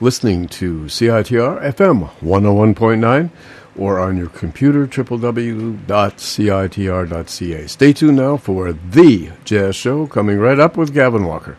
listening to CITR FM 101.9 or on your computer, www.citr.ca. Stay tuned now for The Jazz Show, coming right up with Gavin Walker.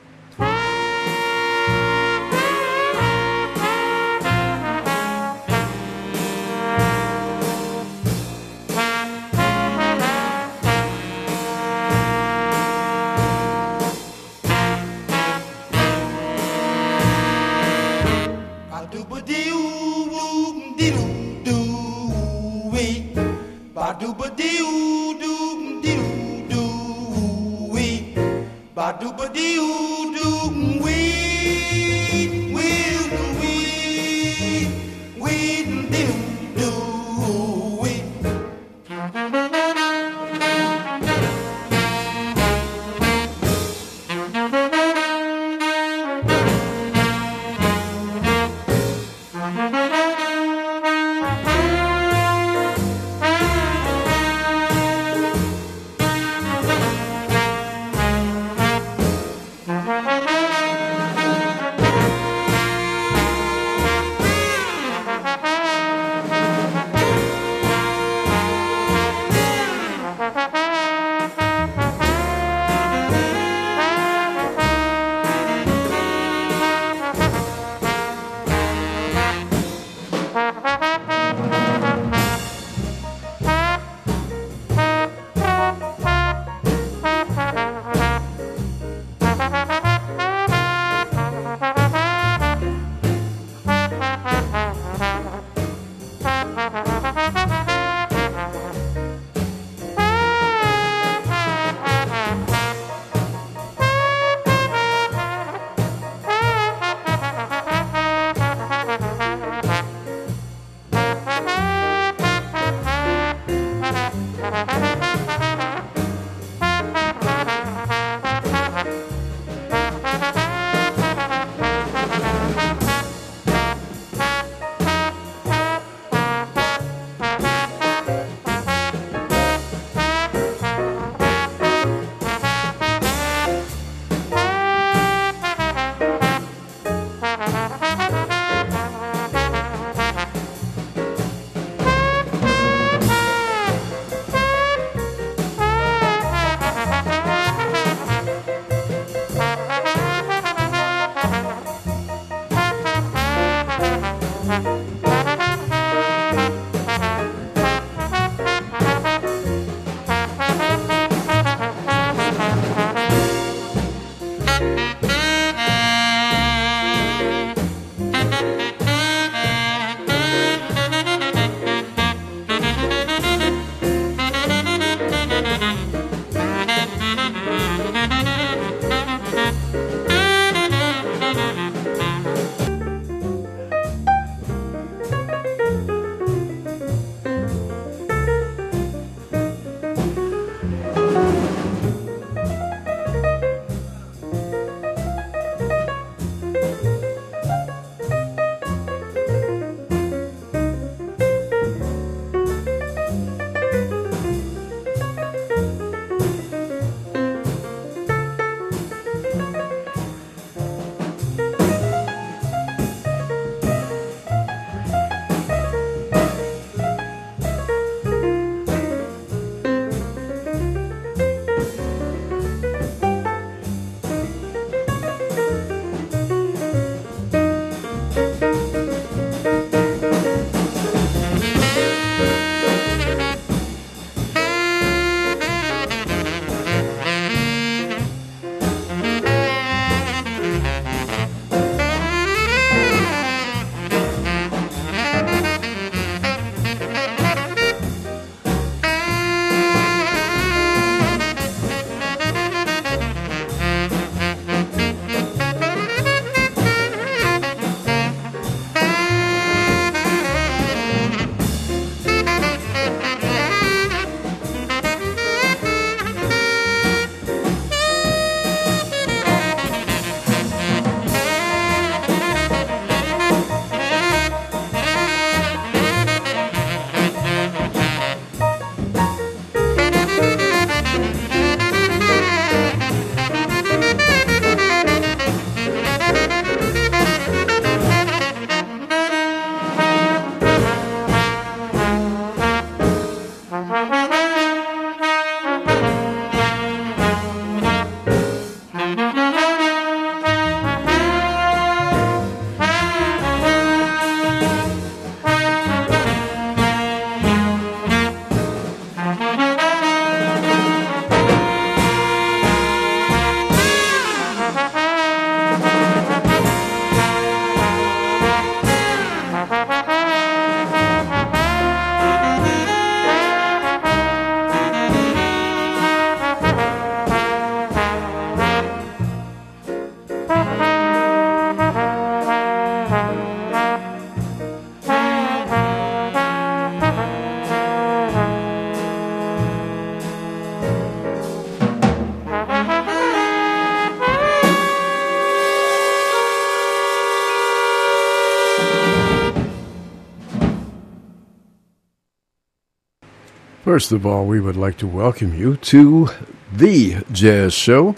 First of all, we would like to welcome you to the Jazz Show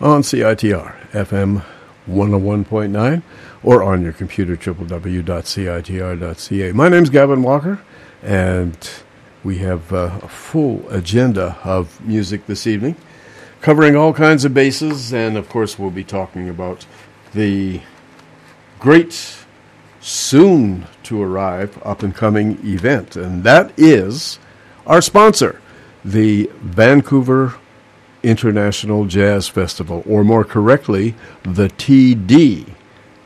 on CITR FM 101.9 or on your computer www.citr.ca. My name's Gavin Walker, and we have uh, a full agenda of music this evening, covering all kinds of bases, and of course, we'll be talking about the great, soon to arrive, up and coming event, and that is our sponsor, the Vancouver International Jazz Festival, or more correctly, the TD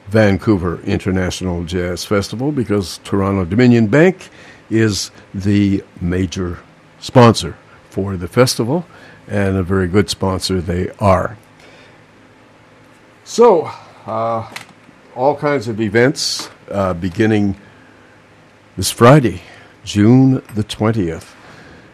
Vancouver International Jazz Festival, because Toronto Dominion Bank is the major sponsor for the festival, and a very good sponsor they are. So, uh, all kinds of events uh, beginning this Friday, June the 20th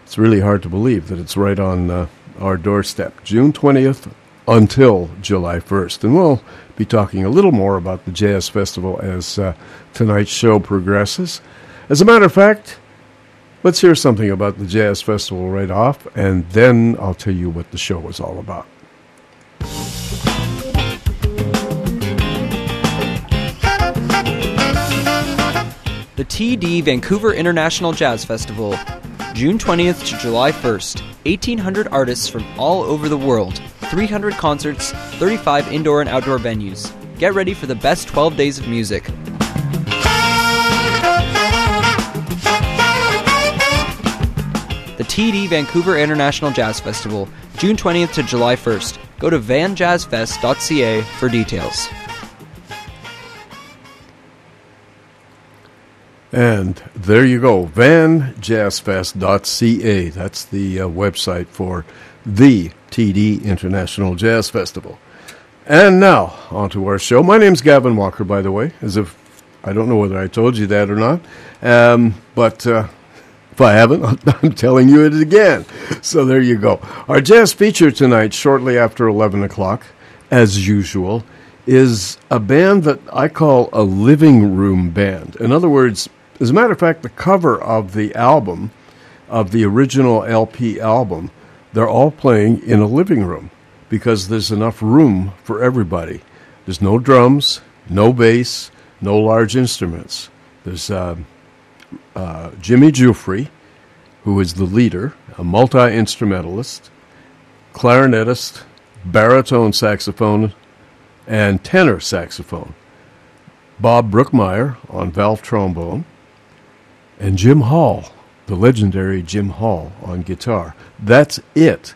it's really hard to believe that it's right on uh, our doorstep. June 20th until July 1st. And we'll be talking a little more about the Jazz Festival as uh, tonight's show progresses. As a matter of fact, let's hear something about the Jazz Festival right off, and then I'll tell you what the show was all about. The TD Vancouver International Jazz Festival June 20th to July 1st. 1,800 artists from all over the world, 300 concerts, 35 indoor and outdoor venues. Get ready for the best 12 days of music. The TD Vancouver International Jazz Festival, June 20th to July 1st. Go to vanjazzfest.ca for details. And there you go, vanjazzfest.ca. That's the uh, website for the TD International Jazz Festival. And now, on to our show. My name's Gavin Walker, by the way, as if I don't know whether I told you that or not. Um, but uh, if I haven't, I'm telling you it again. So there you go. Our jazz feature tonight, shortly after 11 o'clock, as usual, is a band that I call a living room band. In other words, as a matter of fact, the cover of the album, of the original LP album, they're all playing in a living room because there's enough room for everybody. There's no drums, no bass, no large instruments. There's uh, uh, Jimmy Giuffre, who is the leader, a multi instrumentalist, clarinetist, baritone saxophone, and tenor saxophone. Bob Brookmeyer on valve trombone, and Jim Hall, the legendary Jim Hall on guitar. That's it.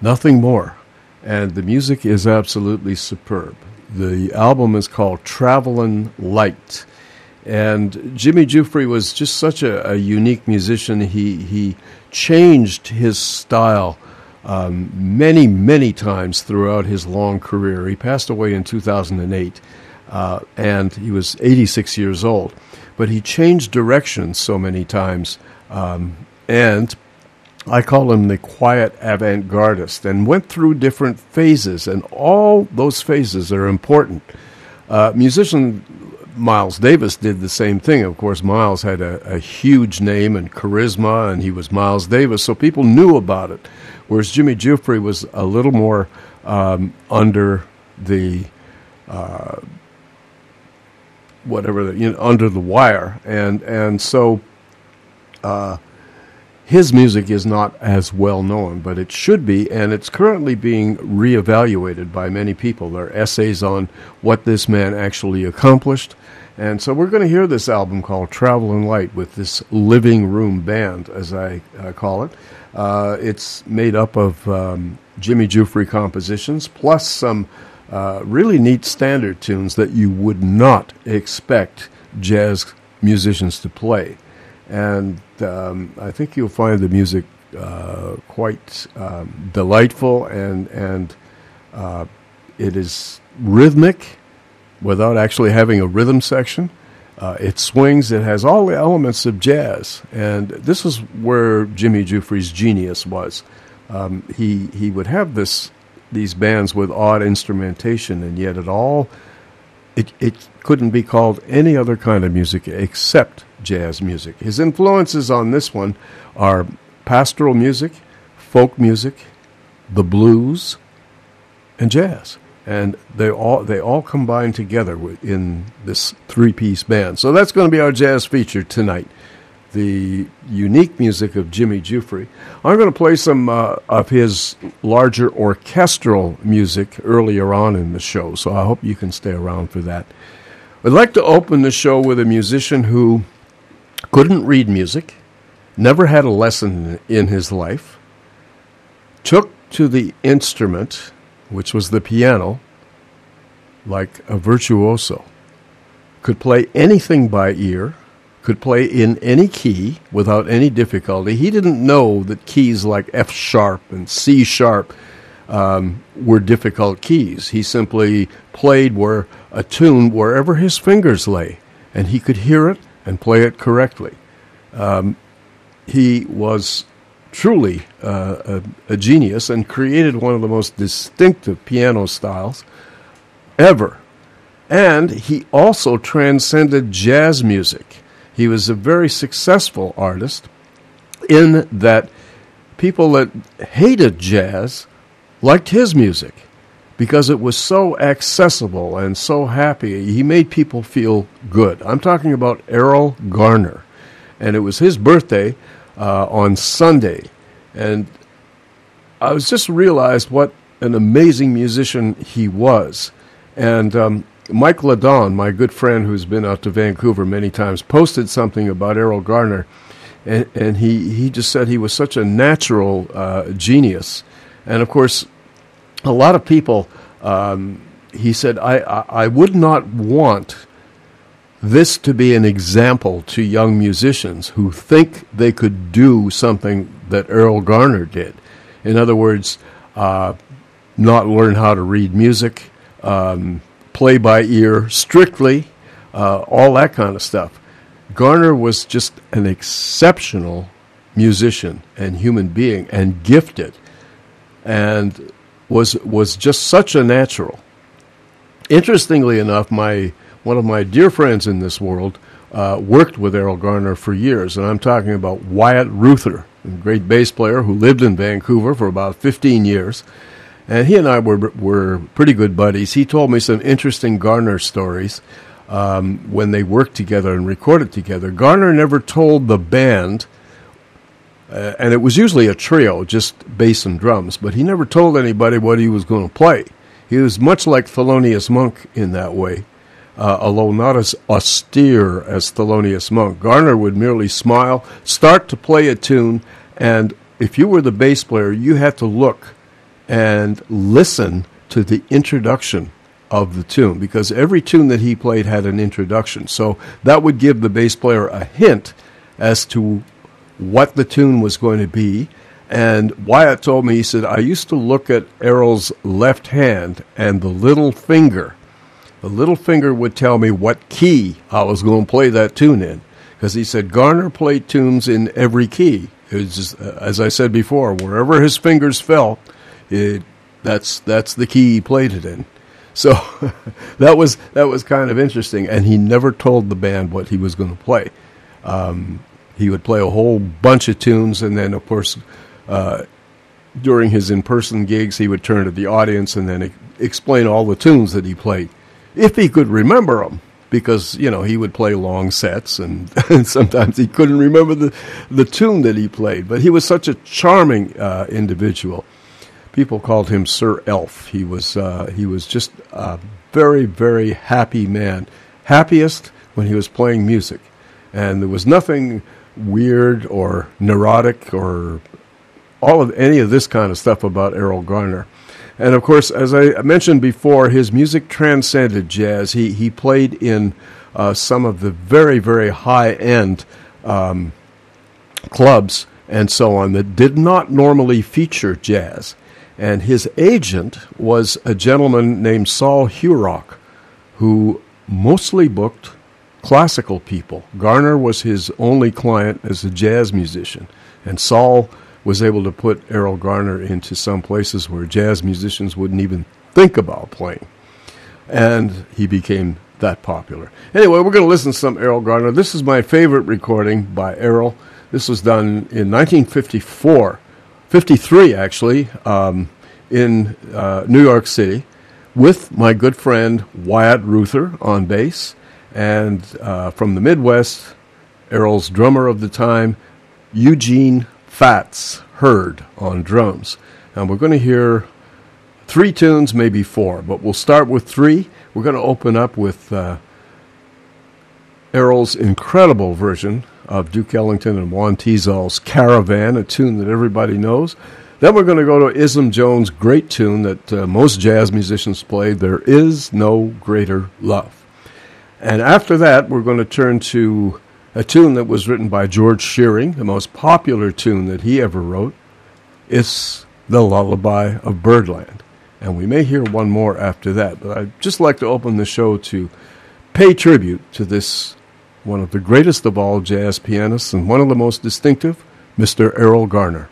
Nothing more. And the music is absolutely superb. The album is called Travelin' Light. And Jimmy Giuffre was just such a, a unique musician. He, he changed his style um, many, many times throughout his long career. He passed away in 2008, uh, and he was 86 years old but he changed directions so many times. Um, and I call him the quiet avant gardist and went through different phases, and all those phases are important. Uh, musician Miles Davis did the same thing. Of course, Miles had a, a, huge name and charisma, and he was Miles Davis, so people knew about it. Whereas Jimmy Giuffre was a little more um, under the uh, whatever the, you know, under the wire, and and so uh, his music is not as well known, but it should be, and it's currently being reevaluated by many people. There are essays on what this man actually accomplished. And so we're going to hear this album called Travelin' Light with this living room band, as I uh, call it. Uh, it's made up of um, Jimmy Giuffre compositions plus some uh, really neat standard tunes that you would not expect jazz musicians to play. And um, I think you'll find the music uh, quite um, delightful and, and uh, it is rhythmic without actually having a rhythm section. Uh, it swings, it has all the elements of jazz. And this is where Jimmy Giuffre's genius was. Um, he, he would have this these bands with odd instrumentation, and yet it all it it couldn't be called any other kind of music except jazz music. His influences on this one are pastoral music, folk music, the blues, and jazz. And they all they all combine together in this three-piece band. So that's going to be our jazz feature tonight the unique music of Jimmy Giuffre. I'm going to play some uh, of his larger orchestral music earlier on in the show, so I hope you can stay around for that. I'd like to open the show with a musician who couldn't read music, never had a lesson in his life, took to the instrument, which was the piano, like a virtuoso, could play anything by ear could play in any key without any difficulty. He didn't know that keys like F sharp and C sharp um, were difficult keys. He simply played where a tune wherever his fingers lay, and he could hear it and play it correctly. Um, he was truly uh, a, a genius and created one of the most distinctive piano styles ever. And he also transcended jazz music. He was a very successful artist in that people that hated jazz liked his music because it was so accessible and so happy. He made people feel good. I'm talking about Erroll Garner, and it was his birthday uh, on Sunday. And I was just realized what an amazing musician he was. And um, Mike LeDonne, my good friend who's been out to Vancouver many times, posted something about Erroll Garner, and, and he, he just said he was such a natural uh, genius. And of course, a lot of people, um, he said, I, I, I would not want this to be an example to young musicians who think they could do something that Erroll Garner did. In other words, uh, not learn how to read music. Um, play by ear strictly, uh, all that kind of stuff. Garner was just an exceptional musician and human being and gifted and was was just such a natural. Interestingly enough, my one of my dear friends in this world uh, worked with Erroll Garner for years, and I'm talking about Wyatt Ruther, a great bass player who lived in Vancouver for about 15 years and he and I were were pretty good buddies. He told me some interesting Garner stories um, when they worked together and recorded together. Garner never told the band, uh, and it was usually a trio, just bass and drums. But he never told anybody what he was going to play. He was much like Thelonious Monk in that way. Uh, although not as austere as Thelonious Monk. Garner would merely smile, start to play a tune, and if you were the bass player, you had to look and listen to the introduction of the tune because every tune that he played had an introduction. So that would give the bass player a hint as to what the tune was going to be. And Wyatt told me, he said, I used to look at Erroll's left hand and the little finger. The little finger would tell me what key I was going to play that tune in. Because he said Garner played tunes in every key. It was just, uh, as I said before, wherever his fingers fell, it, that's that's the key he played it in. So that was that was kind of interesting, and he never told the band what he was going to play. Um, he would play a whole bunch of tunes, and then of course, uh, during his in-person gigs, he would turn to the audience and then e- explain all the tunes that he played, if he could remember them. Because you know he would play long sets, and, and sometimes he couldn't remember the the tune that he played. But he was such a charming uh, individual people called him Sir Elf. He was uh, he was just a very very happy man, happiest when he was playing music, and there was nothing weird or neurotic or all of any of this kind of stuff about Erroll Garner. And of course, as I mentioned before, his music transcended jazz. He he played in uh, some of the very very high end um, clubs and so on that did not normally feature jazz. And his agent was a gentleman named Sol Hurok, who mostly booked classical people. Garner was his only client as a jazz musician, and Saul was able to put Erroll Garner into some places where jazz musicians wouldn't even think about playing. And he became that popular. Anyway, we're going to listen to some Erroll Garner. This is my favorite recording by Erroll. This was done in 1954, 53 actually, um, in uh, New York City with my good friend Wyatt Ruther on bass, and uh, from the Midwest, Erroll's drummer of the time, Eugene Fats Heard on drums. And we're going to hear three tunes, maybe four, but we'll start with three. We're going to open up with uh, Erroll's incredible version of Duke Ellington and Juan Tizol's Caravan, a tune that everybody knows. Then we're going to go to Isham Jones' great tune that uh, most jazz musicians play, There Is No Greater Love. And after that, we're going to turn to a tune that was written by George Shearing, the most popular tune that he ever wrote. It's the Lullaby of Birdland. And we may hear one more after that, but I'd just like to open the show to pay tribute to this one of the greatest of all jazz pianists and one of the most distinctive, Mr. Erroll Garner.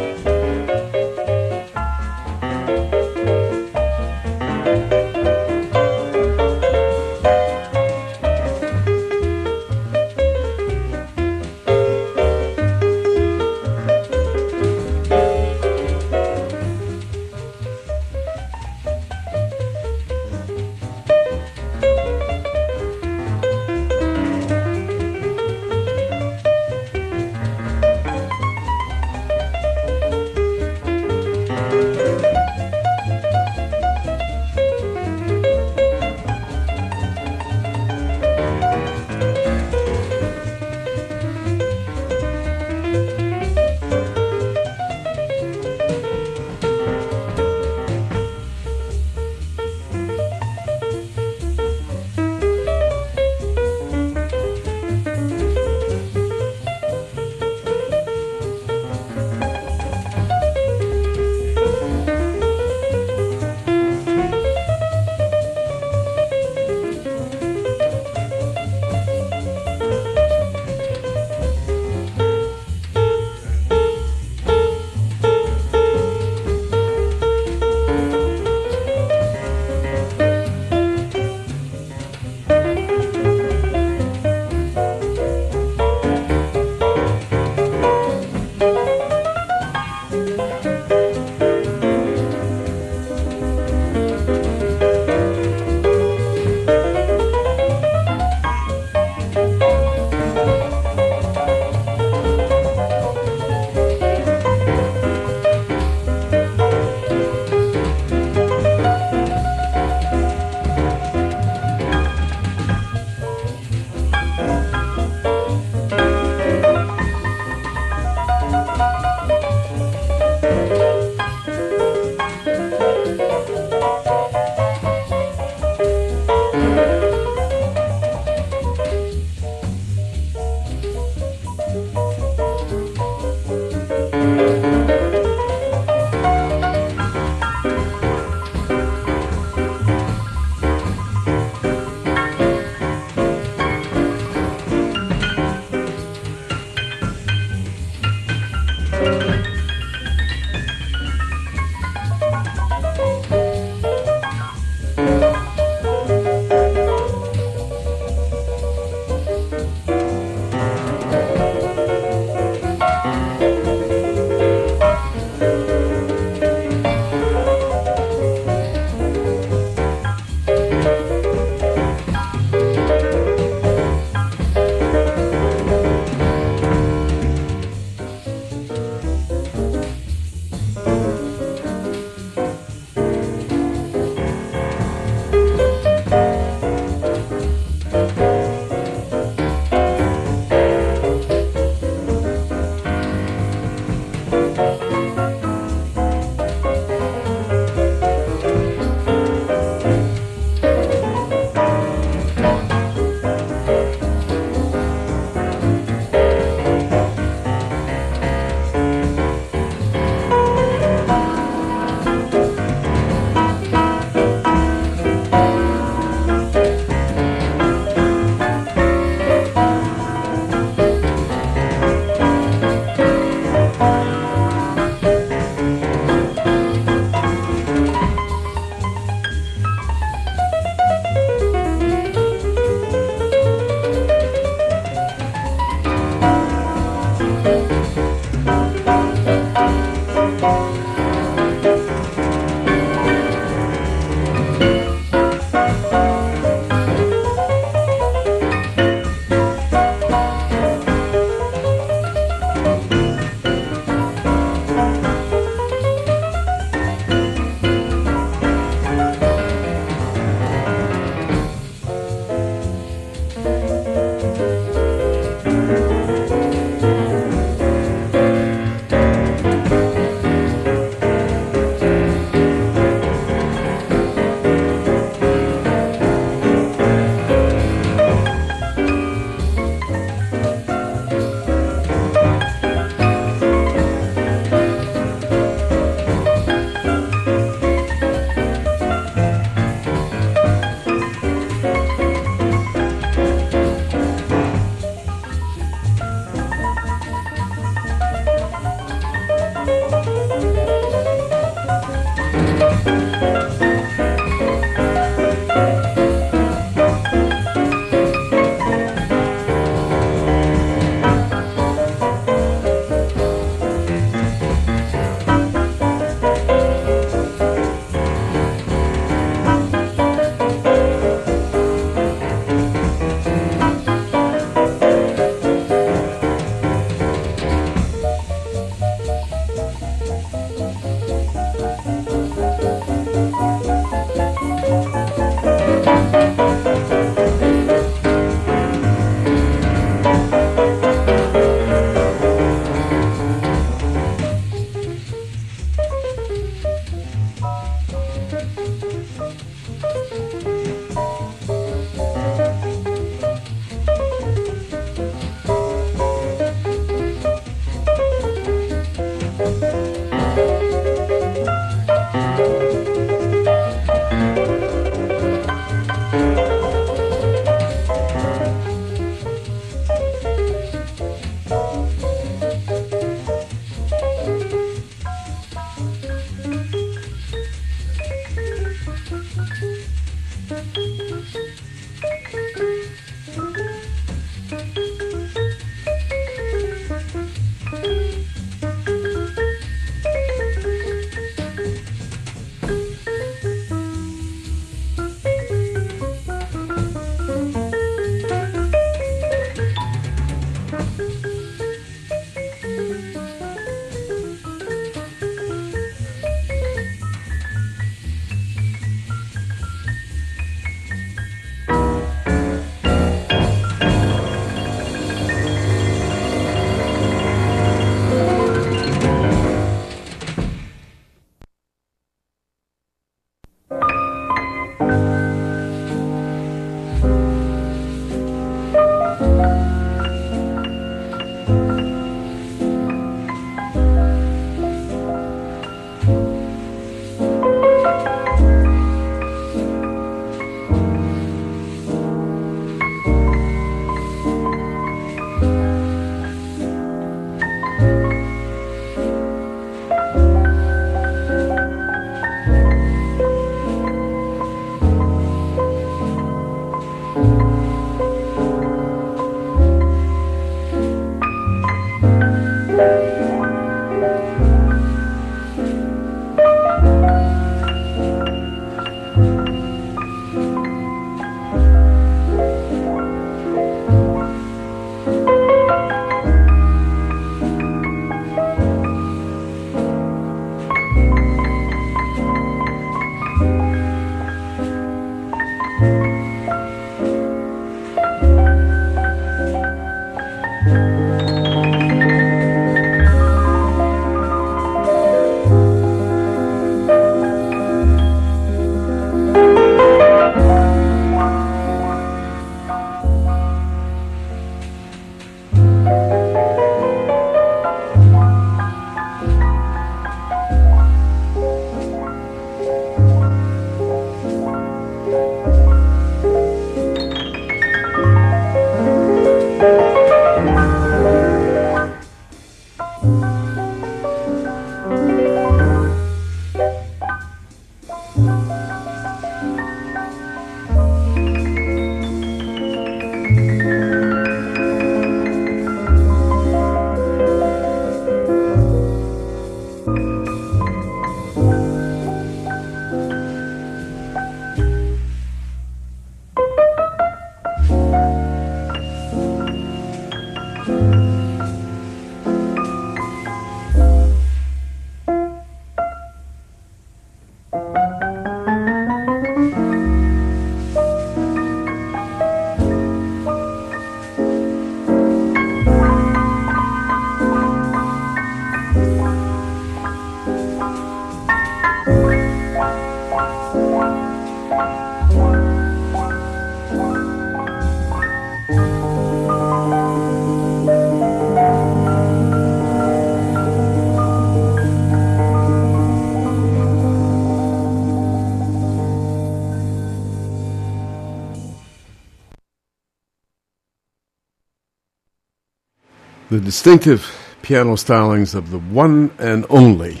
Distinctive piano stylings of the one and only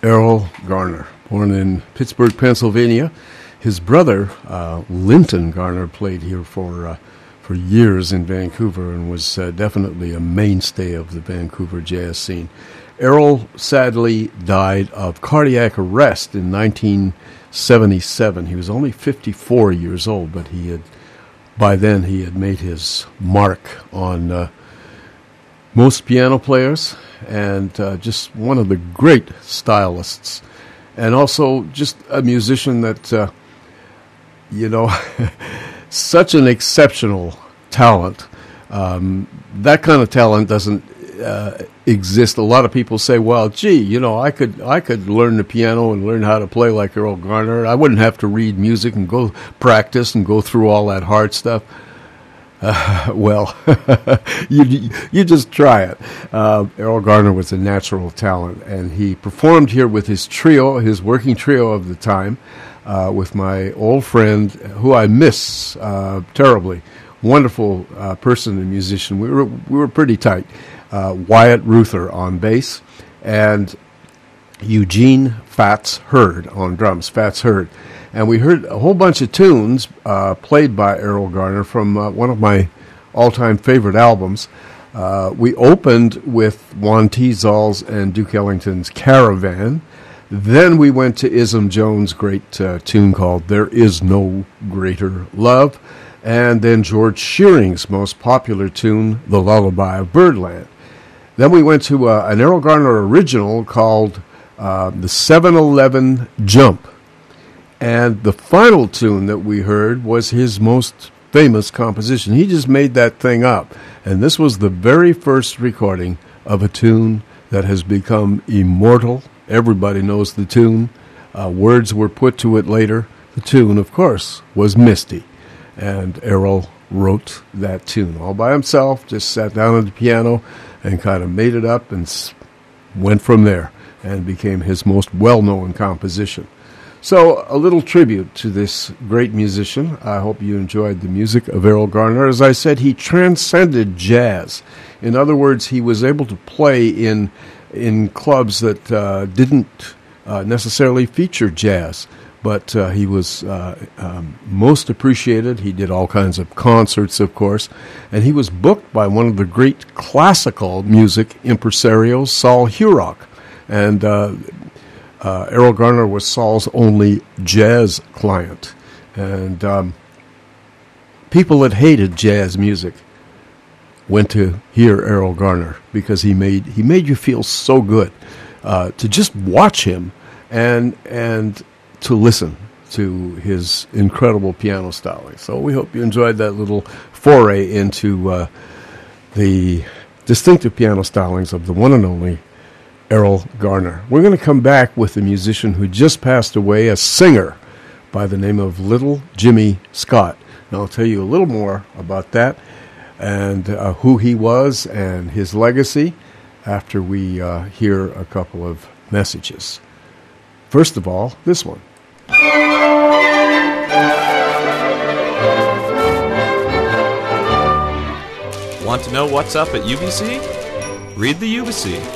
Erroll Garner, born in Pittsburgh, Pennsylvania. His brother, uh, Linton Garner, played here for uh, for years in Vancouver and was uh, definitely a mainstay of the Vancouver jazz scene. Errol sadly died of cardiac arrest in 1977. He was only 54 years old, but he had by then he had made his mark on uh, most piano players and uh, just one of the great stylists, and also just a musician that uh, you know such an exceptional talent. Um, that kind of talent doesn't uh, exist. A lot of people say, "Well, gee, you know, I could I could learn the piano and learn how to play like Erroll Garner. I wouldn't have to read music and go practice and go through all that hard stuff." Uh, well, you you just try it. Uh, Erroll Garner was a natural talent, and he performed here with his trio, his working trio of the time, uh, with my old friend who I miss uh, terribly. Wonderful uh, person and musician. We were we were pretty tight uh, Wyatt Ruther on bass, and Eugene Fats Heard on drums. Fats Heard. And we heard a whole bunch of tunes uh, played by Erroll Garner from uh, one of my all time favorite albums. Uh, we opened with Juan Tizol's and Duke Ellington's Caravan. Then we went to Isham Jones' great uh, tune called There Is No Greater Love. And then George Shearing's most popular tune, The Lullaby of Birdland. Then we went to uh, an Erroll Garner original called uh, The 711 Jump. And the final tune that we heard was his most famous composition. He just made that thing up. And this was the very first recording of a tune that has become immortal. Everybody knows the tune. Uh, words were put to it later. The tune, of course, was Misty. And Erroll wrote that tune all by himself, just sat down at the piano and kind of made it up and went from there and became his most well known composition. So, a little tribute to this great musician. I hope you enjoyed the music of Erroll Garner. As I said, he transcended jazz. In other words, he was able to play in in clubs that uh, didn't uh, necessarily feature jazz but uh, he was uh, um, most appreciated. He did all kinds of concerts, of course, and he was booked by one of the great classical music impresarios, Sol Hurok. And uh, Erroll Garner was Sol's only jazz client. And um, people that hated jazz music went to hear Erroll Garner because he made he made you feel so good uh, to just watch him and and to listen to his incredible piano styling. So we hope you enjoyed that little foray into uh, the distinctive piano stylings of the one and only Erroll Garner. We're going to come back with a musician who just passed away, a singer by the name of Little Jimmy Scott. And I'll tell you a little more about that and uh, who he was and his legacy after we uh, hear a couple of messages. First of all, this one. Want to know what's up at UBC? Read the Ubyssey.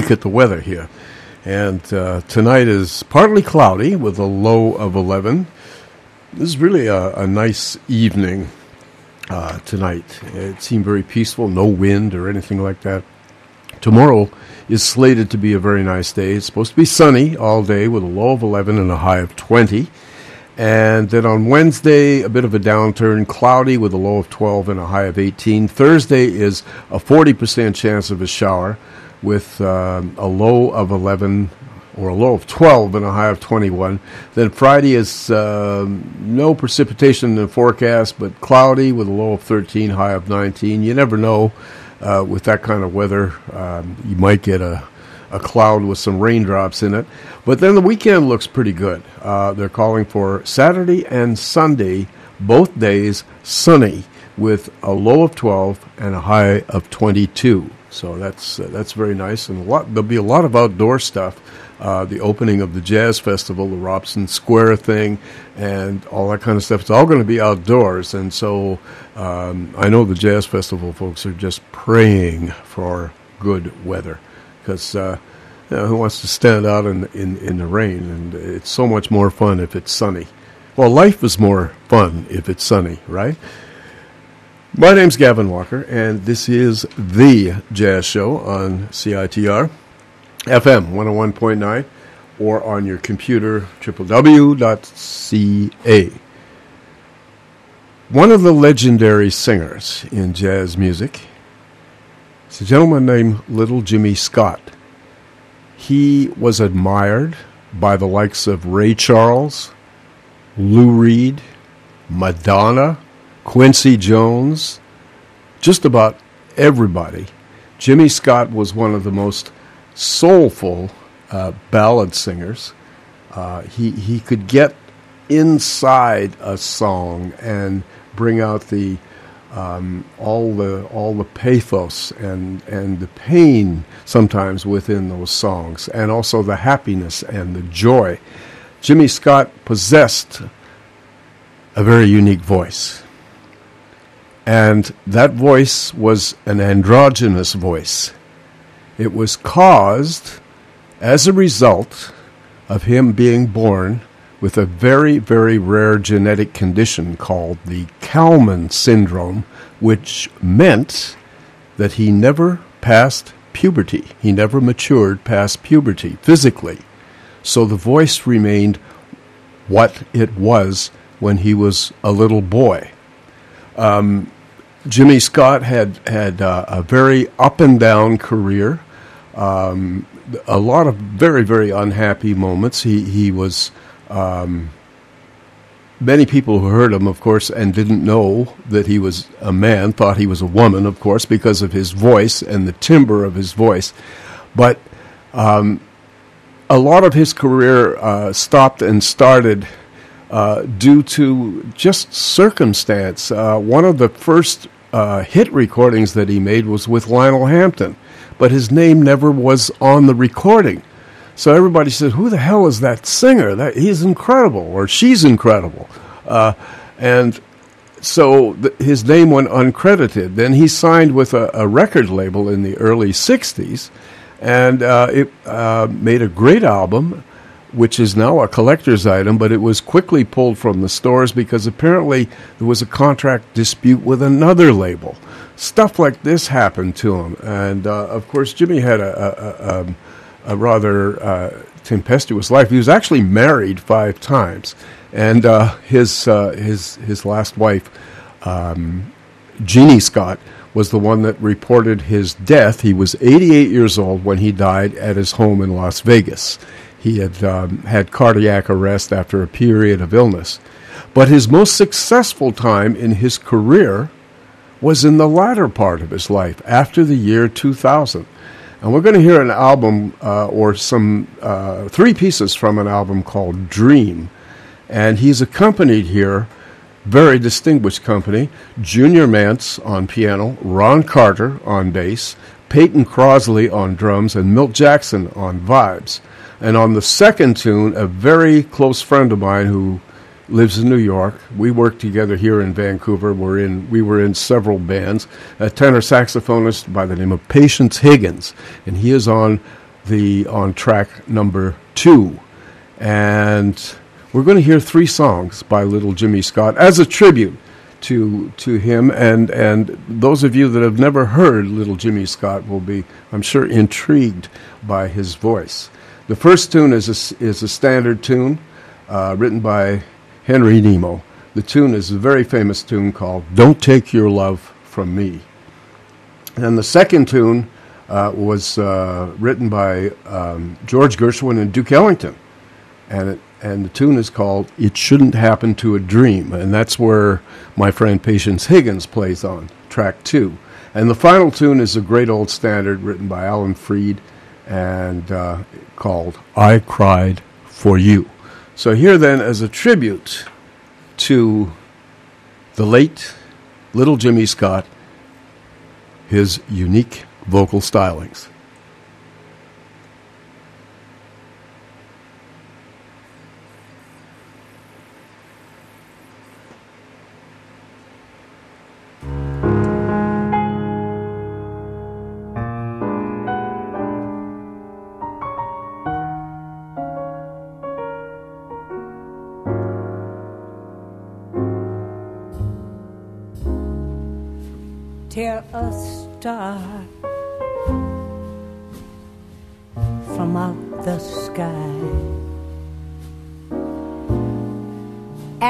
peek at the weather here. And uh, tonight is partly cloudy with a low of 11. This is really a, a nice evening. uh, tonight. It seemed very peaceful, no wind or anything like that. Tomorrow is slated to be a very nice day. It's supposed to be sunny all day with a low of 11 and a high of 20. And then on Wednesday, a bit of a downturn, cloudy with a low of 12 and a high of 18. Thursday is a 40% chance of a shower with um, a low of 11 or a low of 12 and a high of 21. Then Friday is um, no precipitation in the forecast, but cloudy with a low of 13, high of 19. You never know uh, with that kind of weather. Um, you might get a, a cloud with some raindrops in it. But then the weekend looks pretty good. Uh, they're calling for Saturday and Sunday, both days sunny, with a low of 12 and a high of 22. So that's uh, that's very nice, and lot. There'll be a lot of outdoor stuff. Uh, the opening of the jazz festival, the Robson Square thing, and all that kind of stuff. It's all going to be outdoors, and so um, I know the jazz festival folks are just praying for good weather because uh, you know, who wants to stand out in, in in the rain? And it's so much more fun if it's sunny. Well, life is more fun if it's sunny, right? My name's Gavin Walker, and this is the Jazz Show on CITR FM 101.9 or on your computer, www.ca. One of the legendary singers in jazz music is a gentleman named Little Jimmy Scott. He was admired by the likes of Ray Charles, Lou Reed, Madonna, Quincy Jones, just about everybody. Jimmy Scott was one of the most soulful uh, ballad singers. Uh, he he could get inside a song and bring out the um, all the all the pathos and and the pain sometimes within those songs, and also the happiness and the joy. Jimmy Scott possessed a very unique voice. And that voice was an androgynous voice. It was caused as a result of him being born with a very, very rare genetic condition called the Kallmann syndrome, which meant that he never passed puberty. He never matured past puberty physically. So the voice remained what it was when he was a little boy. Um, Jimmy Scott had had uh, a very up and down career, um, a lot of very very unhappy moments. He he was. Um, many people who heard him, of course, and didn't know that he was a man, thought he was a woman, of course, because of his voice and the timbre of his voice. But um, a lot of his career uh, stopped and started uh, due to just circumstance. Uh, one of the first uh, hit recordings that he made was with Lionel Hampton, but his name never was on the recording. So everybody said, "Who the hell is that singer? That he's incredible, or she's incredible," uh, and so th- his name went uncredited. Then he signed with a, a record label in the early '60s, and uh, it uh, made a great album which is now a collector's item, but it was quickly pulled from the stores because apparently there was a contract dispute with another label. Stuff like this happened to him, and uh, of course, Jimmy had a, a, a, um, a rather uh, tempestuous life. He was actually married five times, and uh, his uh, his his last wife, um, Jeannie Scott. Was the one that reported his death. He was 88 years old when he died at his home in Las Vegas. He had um, had cardiac arrest after a period of illness. But his most successful time in his career was in the latter part of his life, after the year 2000. And we're going to hear an album uh, or some uh, three pieces from an album called Dream. And he's accompanied here, very distinguished company, Junior Mance on piano, Ron Carter on bass, Peyton Crossley on drums, and Milt Jackson on vibes. And on the second tune, a very close friend of mine who lives in New York. We work together here in Vancouver. We're in we were in several bands. A tenor saxophonist by the name of Patience Higgins, and he is on the on track number two. And we're going to hear three songs by Little Jimmy Scott as a tribute to to him, and and those of you that have never heard Little Jimmy Scott will be, I'm sure, intrigued by his voice. The first tune is a, is a standard tune uh, written by Henry Nemo. The tune is a very famous tune called "Don't Take Your Love from Me," and the second tune uh, was uh, written by um, George Gershwin and Duke Ellington, and it, and the tune is called "It Shouldn't Happen to a Dream," and that's where my friend Patience Higgins plays on track two. And the final tune is a great old standard written by Alan Freed and uh, called "I Cried for You." So here then, as a tribute to the late Little Jimmy Scott, his unique vocal stylings.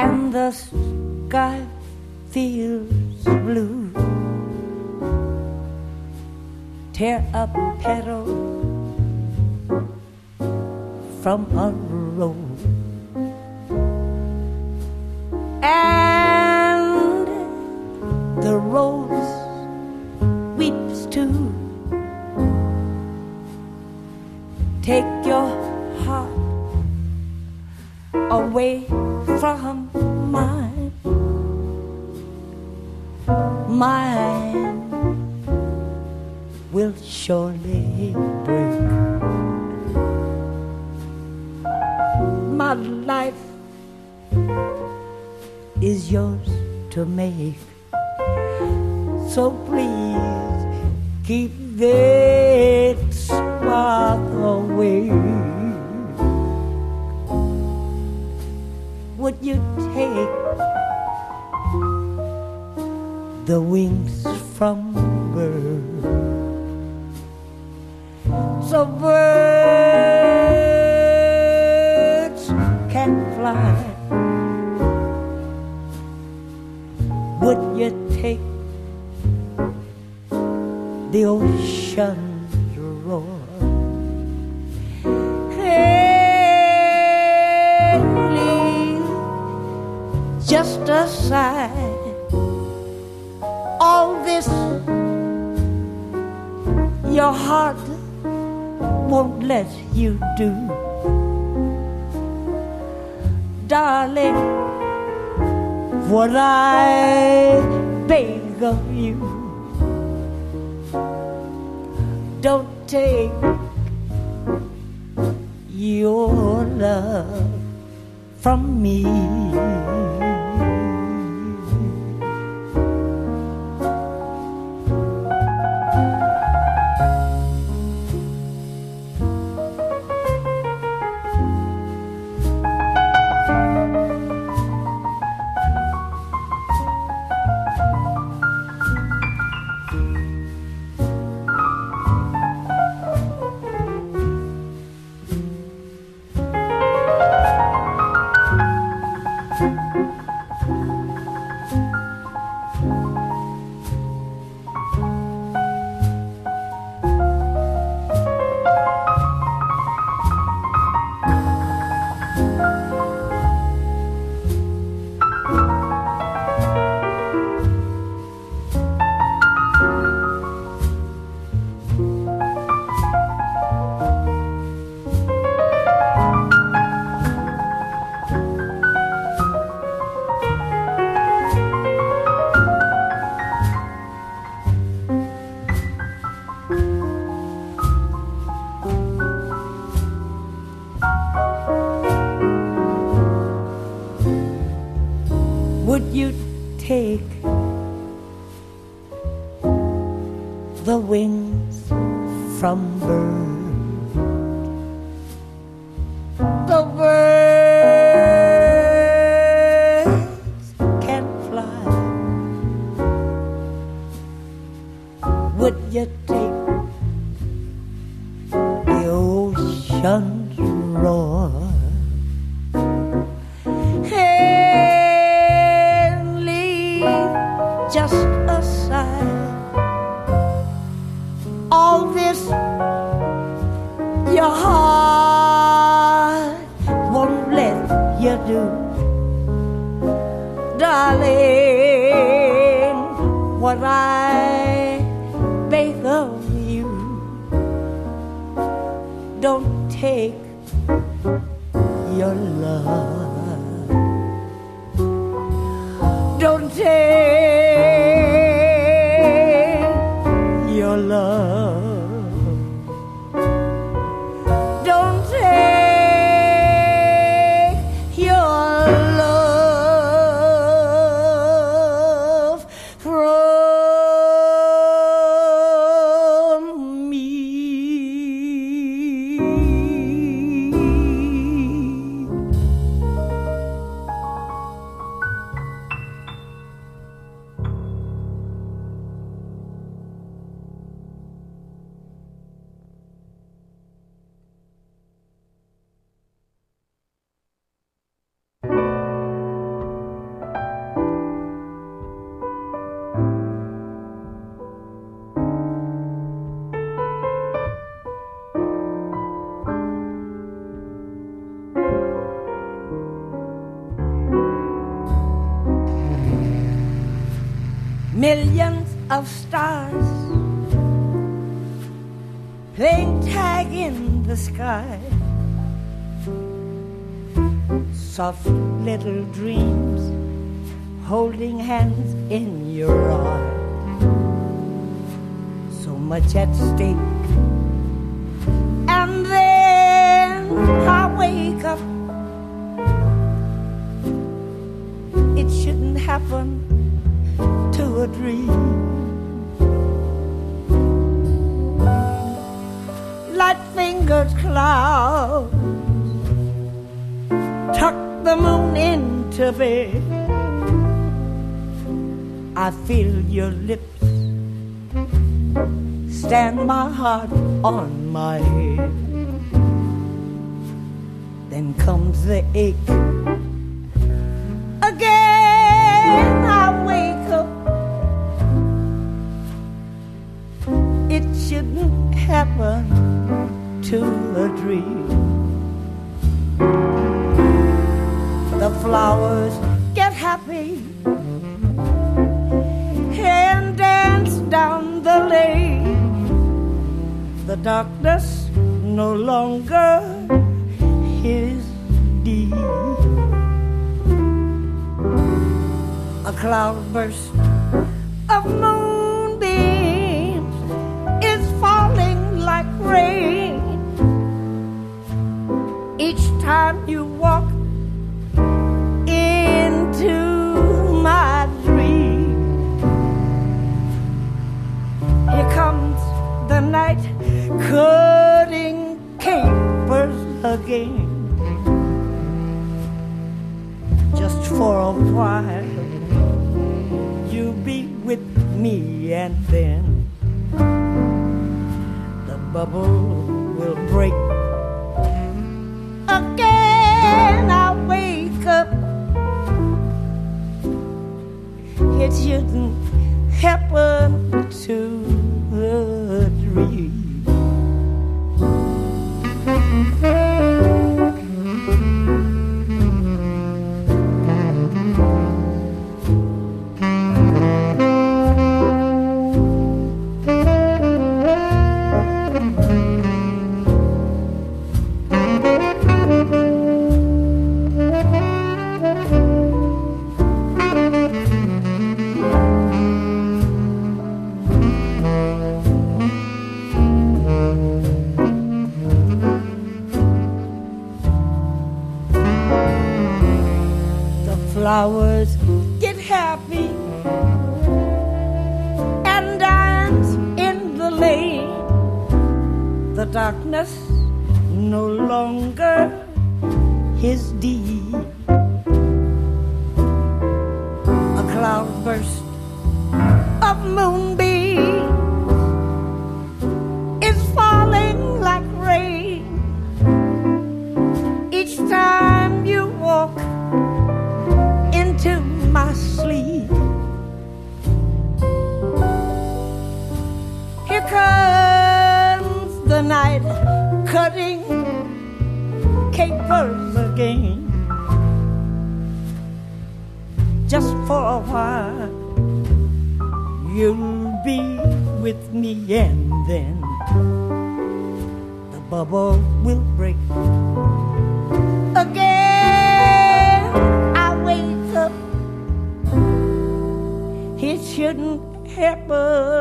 And the sky feels blue tear a petal from a rose and the rose weeps too. Take your away from mine, mine will surely break. My life is yours to make. So please keep that spark away. Would you take the wings from birds so birds can fly? Would you take the ocean's just a sigh. All this your heart won't let you do. Darling, what I beg of you don't take your love from me. flowers get happy and dance in the lane. The darkness no longer his deed. A cloudburst of moonbeams is falling like rain each time. night cutting capers again. Just for a while, you'll be with me, and then the bubble will break again. I wake up, it shouldn't happen.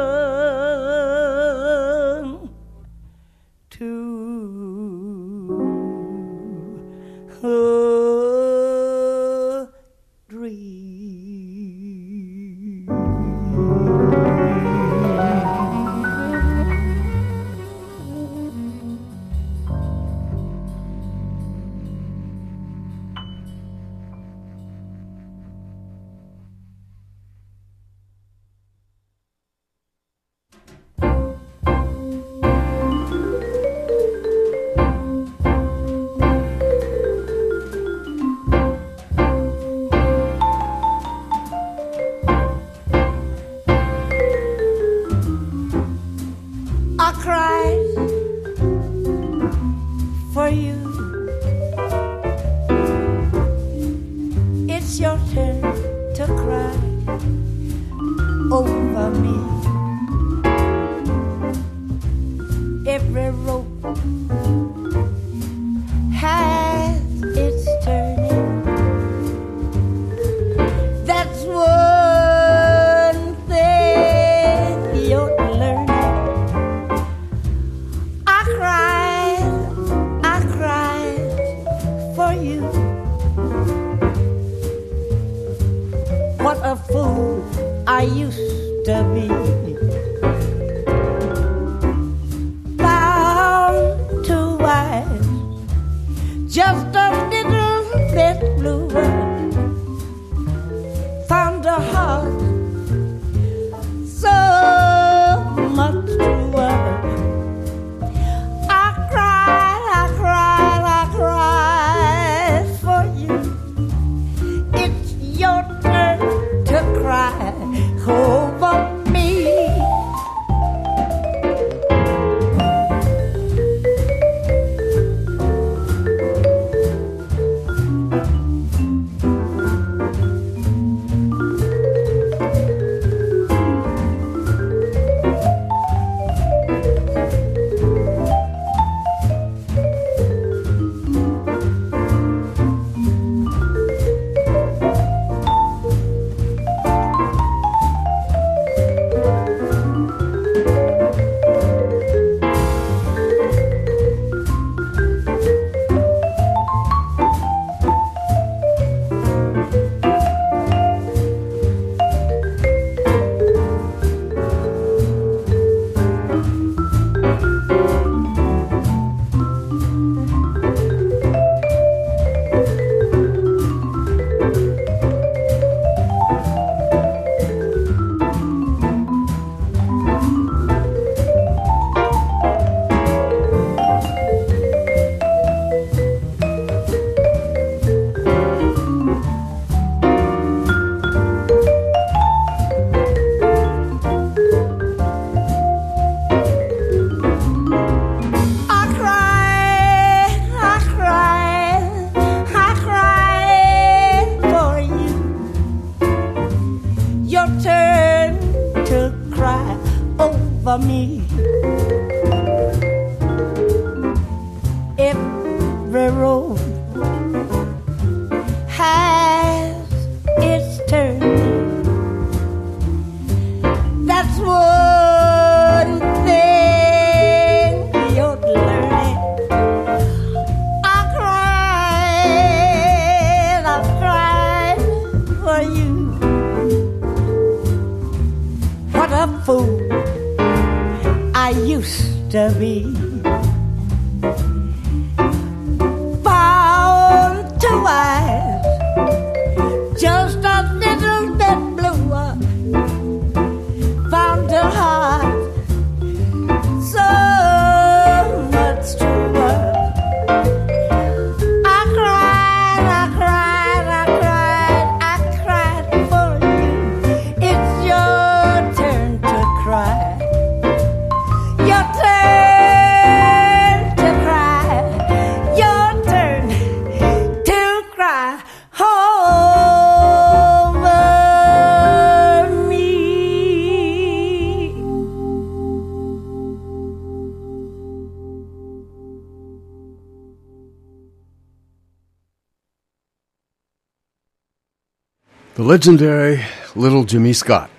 Legendary Little Jimmy Scott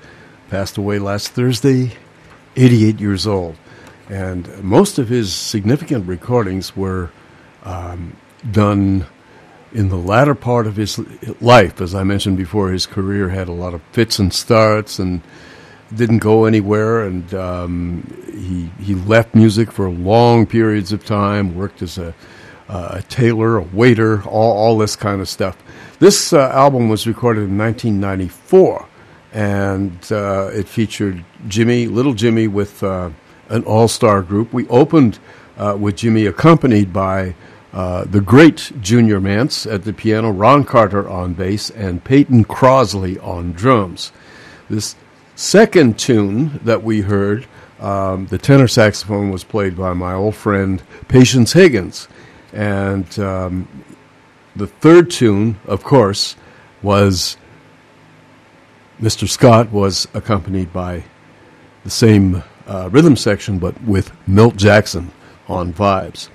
passed away last Thursday, 88 years old. And most of his significant recordings were um, done in the latter part of his life. As I mentioned before, his career had a lot of fits and starts and didn't go anywhere. And um, he, he left music for long periods of time, worked as a, a tailor, a waiter, all, all this kind of stuff. This uh, album was recorded in 1994, and uh, it featured Jimmy, Little Jimmy, with uh, an all star group. We opened with Jimmy, accompanied by uh, the great Junior Mance at the piano, Ron Carter on bass, and Peyton Crossley on drums. This second tune that we heard, um, the tenor saxophone was played by my old friend Patience Higgins. And um, the third tune, of course, was Mr. Scott was accompanied by the same uh, rhythm section, but with Milt Jackson on vibes.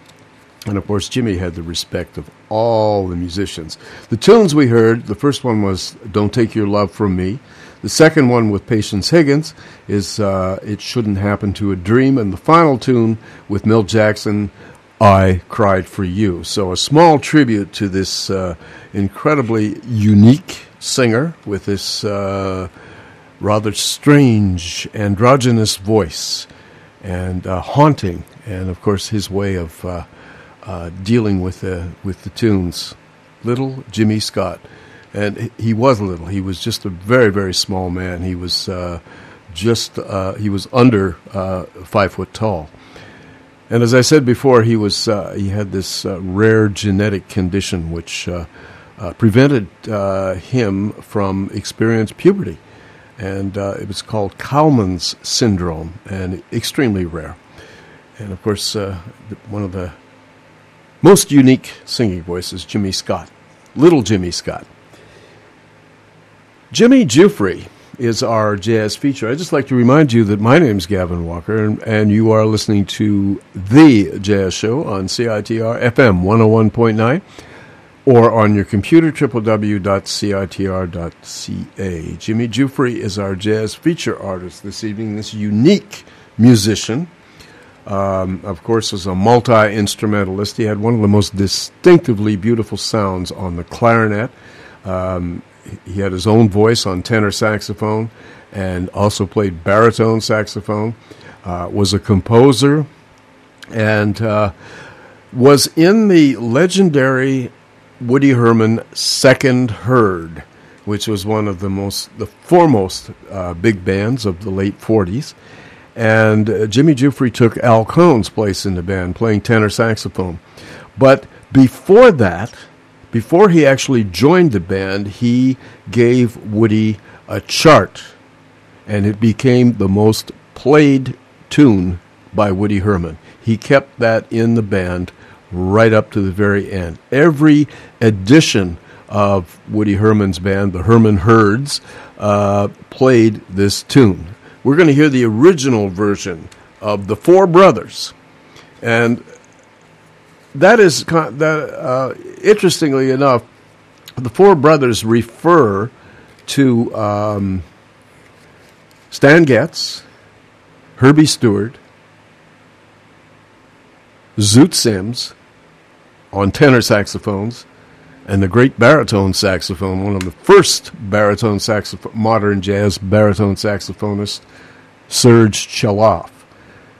And of course, Jimmy had the respect of all the musicians. The tunes we heard, the first one was Don't Take Your Love From Me. The second one with Patience Higgins is uh, It Shouldn't Happen to a Dream. And the final tune with Milt Jackson, I Cried for You. So a small tribute to this uh, incredibly unique singer with this uh, rather strange androgynous voice and uh, haunting, and of course his way of uh, uh, dealing with the with the tunes. Little Jimmy Scott, and he was little. He was just a very very small man. He was uh, just he was under five foot tall. And as I said before, he was uh, he had this uh, rare genetic condition which uh, uh, prevented uh, him from experiencing puberty, and uh, it was called Kallman's syndrome, and extremely rare. And of course, one of the most unique singing voices, Jimmy Scott, little Jimmy Scott. Jimmy Giuffre is our jazz feature. I'd just like to remind you that my name's Gavin Walker, and, and you are listening to The Jazz Show on CITR FM 101.9 or on your computer, www.citr.ca. Jimmy Giuffre is our jazz feature artist this evening, this unique musician. Um, of course, was a multi instrumentalist. He had one of the most distinctively beautiful sounds on the clarinet. Um, he- had his own voice on tenor saxophone and also played baritone saxophone. Uh, was a composer and uh, was in the legendary Woody Herman Second Herd, which was one of the most the foremost uh, big bands of the late 40s. And uh, Jimmy Giuffre took Al Cohn's place in the band, playing tenor saxophone. But before that, before he actually joined the band, he gave Woody a chart, and it became the most played tune by Woody Herman. He kept that in the band right up to the very end. Every edition of Woody Herman's band, the Herman Herds, uh, played this tune. We're going to hear the original version of the Four Brothers, and that is that. Uh, interestingly enough, the Four Brothers refer to um, Stan Getz, Herbie Steward, Zoot Sims on tenor saxophones, and the great baritone saxophone, one of the first baritone saxoph- modern jazz baritone saxophonists, Serge Chaloff.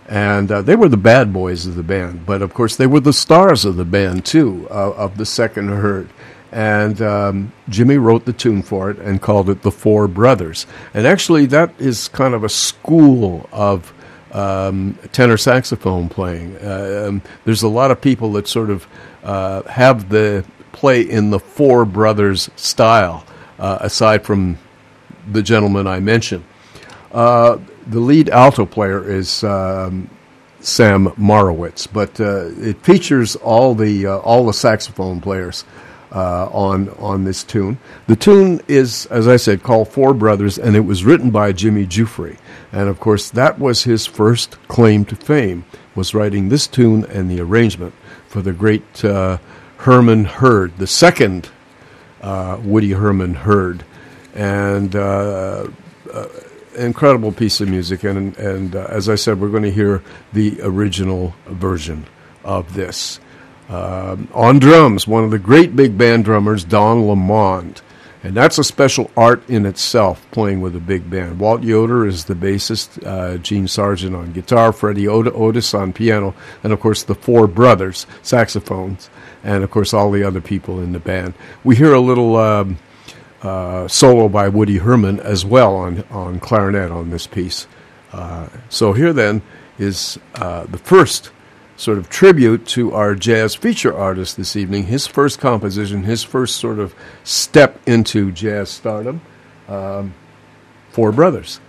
And uh, they were the bad boys of the band, but of course they were the stars of the band too, uh, of the second herd. And um, Jimmy wrote the tune for it and called it the Four Brothers. And actually, that is kind of a school of um, tenor saxophone playing. Uh, um, there's a lot of people that sort of uh, have the play in the Four Brothers style, uh, aside from the gentleman I mentioned. The lead alto player is um, Sam Marowitz, but uh, it features all the uh, all the saxophone players uh, on on this tune. The tune is, as I said, called Four Brothers, and it was written by Jimmy Giuffre, and of course that was his first claim to fame was writing this tune and the arrangement for the great uh, Herman Herd, the second uh, Woody Herman Herd. and uh, uh, incredible piece of music. And and uh, as I said, we're going to hear the original version of this. Um, on drums, one of the great big band drummers, Don Lamond. And that's a special art in itself, playing with a big band. Walt Yoder is the bassist, uh, Gene Sargent on guitar, Freddie Ot- Otis on piano, and of course the four brothers, saxophones, and of course all the other people in the band. We hear a little um, uh, solo by Woody Herman as well on, on clarinet on this piece. Uh, so here then is uh, the first sort of tribute to our jazz feature artist this evening. His first composition, his first sort of step into jazz stardom, um, Four Brothers.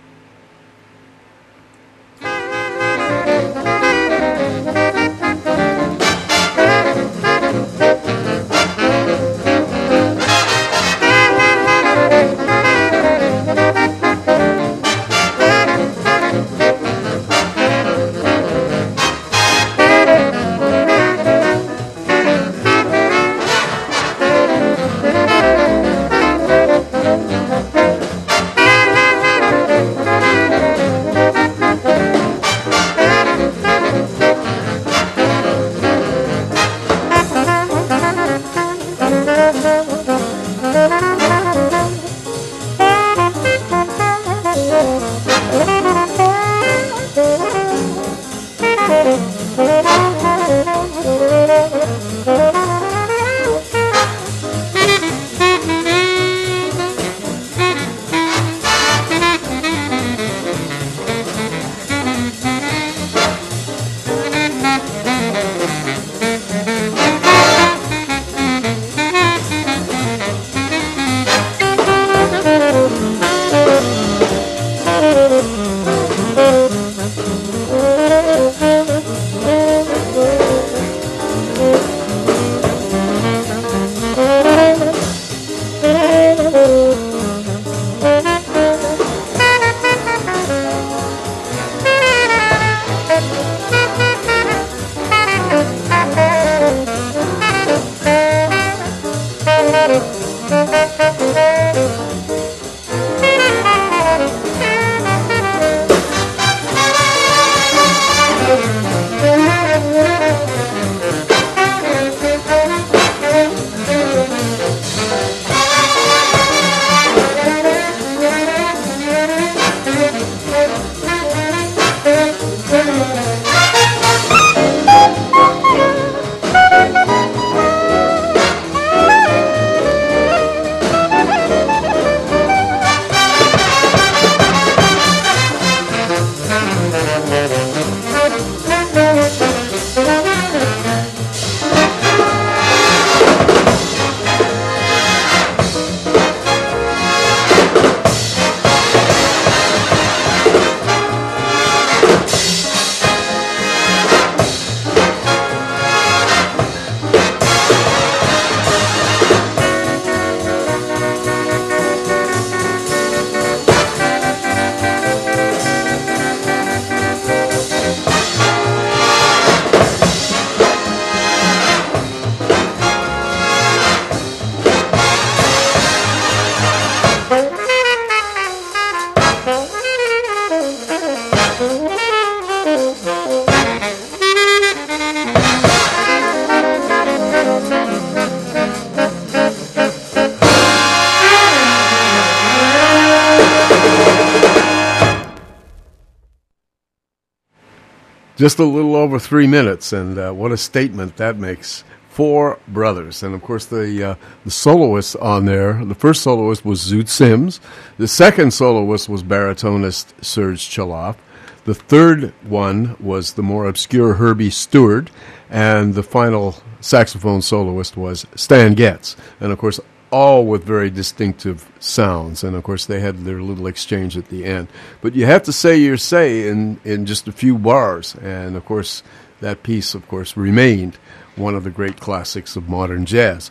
Just a little over three minutes, and uh, what a statement that makes. Four brothers, and of course the uh, the soloist on there. The first soloist was Zoot Sims. The second soloist was baritonist Serge Chaloff. The third one was the more obscure Herbie Steward, and the final saxophone soloist was Stan Getz. And of course, all with very distinctive sounds. And of course, they had their little exchange at the end. But you have to say your say in, in just a few bars. And of course, that piece, of course, remained one of the great classics of modern jazz.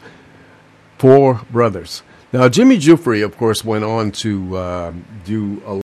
Four Brothers. Now, Jimmy Giuffre, of course, went on to uh, do a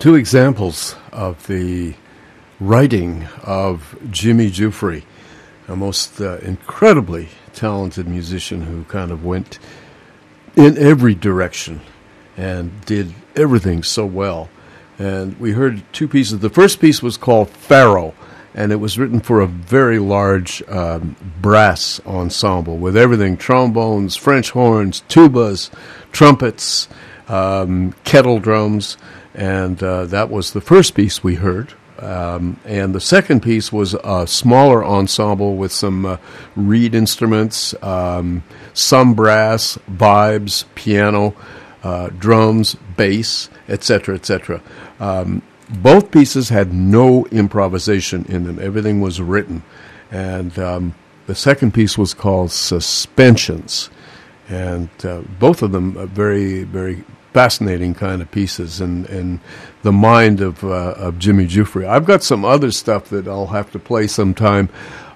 two examples of the writing of Jimmy Giuffre, a most uh, incredibly talented musician who kind of went in every direction and did everything so well. And we heard two pieces. The first piece was called Pharaoh, and it was written for a very large um, brass ensemble with everything trombones, French horns, tubas, trumpets, um, kettle drums. And uh, that was the first piece we heard. Um, and the second piece was a smaller ensemble with some uh, reed instruments, um, some brass, vibes, piano, uh, drums, bass, etc., etc. Um, both pieces had no improvisation in them; everything was written. And um, the second piece was called Suspensions, and uh, both of them very, very fascinating kind of pieces and and the mind of uh, of Jimmy Giuffre. I've got some other stuff that I'll have to play sometime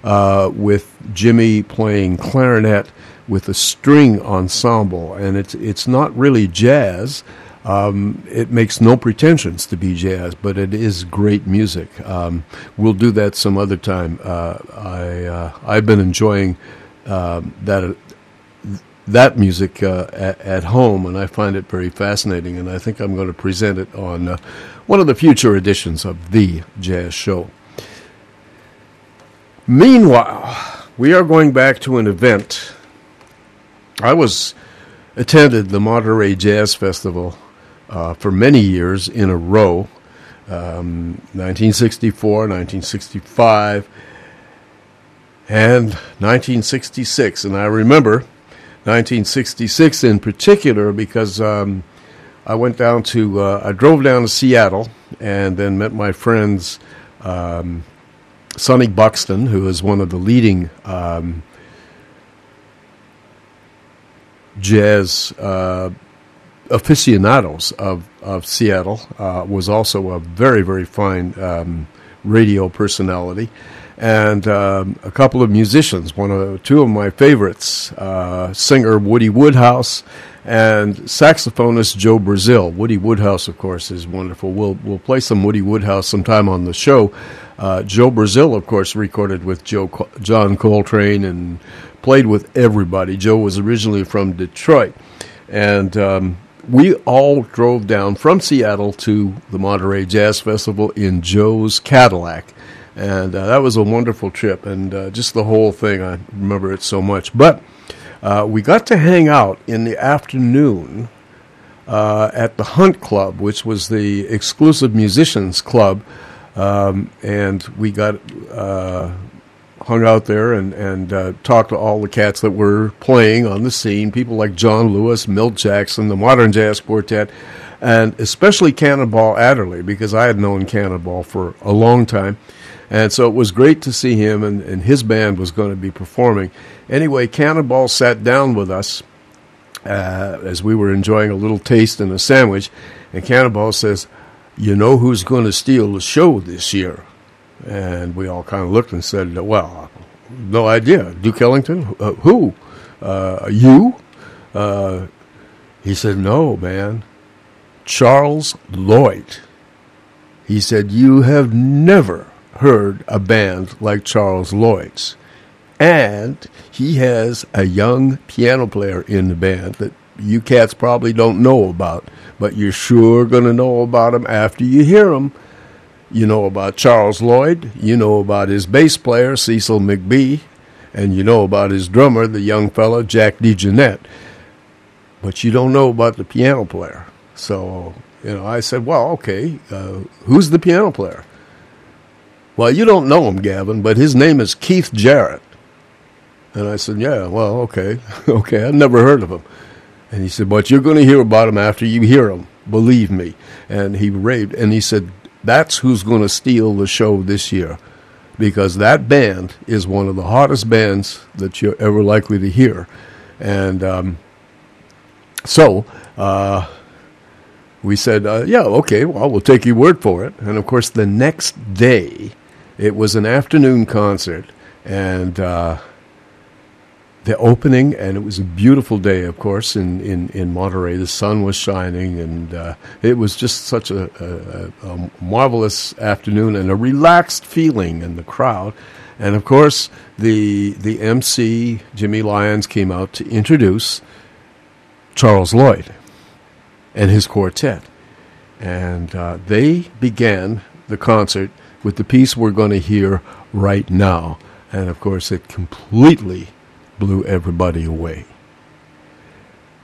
uh, with Jimmy playing clarinet with a string ensemble, and it's it's not really jazz. Um, it makes no pretensions to be jazz, but it is great music. Um, we'll do that some other time. Uh, I uh, I've been enjoying um, that that music uh, at, at, home, and I find it very fascinating. And I think I'm going to present it on uh, one of the future editions of the Jazz Show. Meanwhile, we are going back to an event. I was attended the Monterey Jazz Festival uh, for many years in a row. Um, 1964, 1965, and 1966. And I remember 1966 in particular because um, I went down to, uh, I drove down to Seattle and then met my friends um, Sonny Buxton, who is one of the leading um, jazz uh, aficionados of, of Seattle, uh, was also a very, very fine um, radio personality and um, a couple of musicians. One of two of my favorites, uh, singer Woody Woodhouse and saxophonist Joe Brazil. Woody Woodhouse, of course, is wonderful. We'll we'll play some Woody Woodhouse sometime on the show. Uh, Joe Brazil, of course, recorded with Joe John Coltrane and played with everybody. Joe was originally from Detroit, and um, we all drove down from Seattle to the Monterey Jazz Festival in Joe's Cadillac and uh, that was a wonderful trip, and uh, just the whole thing. I remember it so much. But uh, we got to hang out in the afternoon uh, at the Hunt Club, which was the exclusive musicians club, um, and we got uh, hung out there and and uh, talked to all the cats that were playing on the scene. People like John Lewis, Milt Jackson, the Modern Jazz Quartet. And especially Cannonball Adderley, because I had known Cannonball for a long time and so it was great to see him, and, and his band was going to be performing. Anyway, Cannonball sat down with us uh, as we were enjoying a little taste and a sandwich, and Cannonball says, You know who's going to steal the show this year? And we all kind of looked and said, Well, no idea. Duke Ellington? Uh, who? Uh, you? Uh, he said, No, man. Charles Lloyd. He said, You have never heard a band like Charles Lloyd's. And he has a young piano player in the band that you cats probably don't know about, but you're sure going to know about him after you hear him. You know about Charles Lloyd, you know about his bass player, Cecil McBee, and you know about his drummer, the young fellow, Jack DeJohnette. But you don't know about the piano player. So, you know, I said, well, okay, uh, who's the piano player? Well, you don't know him, Gavin, but his name is Keith Jarrett. And I said, Yeah, well, okay. okay, I've never heard of him. And he said, But you're going to hear about him after you hear him. Believe me. And he raved. And he said, That's who's going to steal the show this year. Because that band is one of the hottest bands that you're ever likely to hear. And um, so uh, we said, uh, Yeah, okay, well, we'll take your word for it. And of course, the next day, it was an afternoon concert, and uh, the opening, and it was a beautiful day, of course, in, in, in Monterey. The sun was shining, and uh, it was just such a, a, a marvelous afternoon and a relaxed feeling in the crowd. And of course, the the MC Jimmy Lyons came out to introduce Charles Lloyd and his quartet, and uh, they began the concert with the piece we're going to hear right now. And of course, it completely blew everybody away.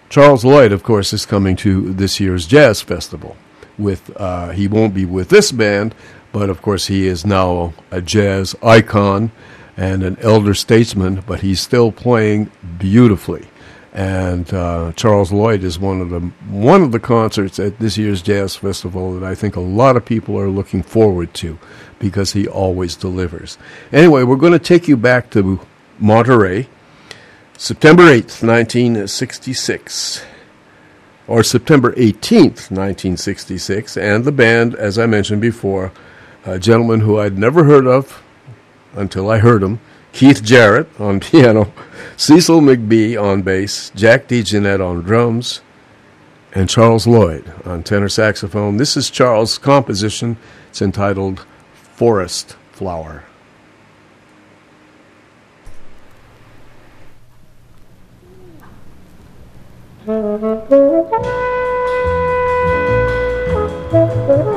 Charles Lloyd, of course, is coming to this year's jazz festival. With uh, he won't be with this band, but of course he is now a jazz icon and an elder statesman. But he's still playing beautifully. And uh, Charles Lloyd is one of the one of the concerts at this year's jazz festival that I think a lot of people are looking forward to because he always delivers. Anyway, we're going to take you back to Monterey, September 8th, 1966, or September 18th, 1966, and the band, as I mentioned before, a gentleman who I'd never heard of until I heard him, Keith Jarrett on piano, Cecil McBee on bass, Jack DeJohnette on drums, and Charles Lloyd on tenor saxophone. This is Charles' composition. It's entitled forest flower.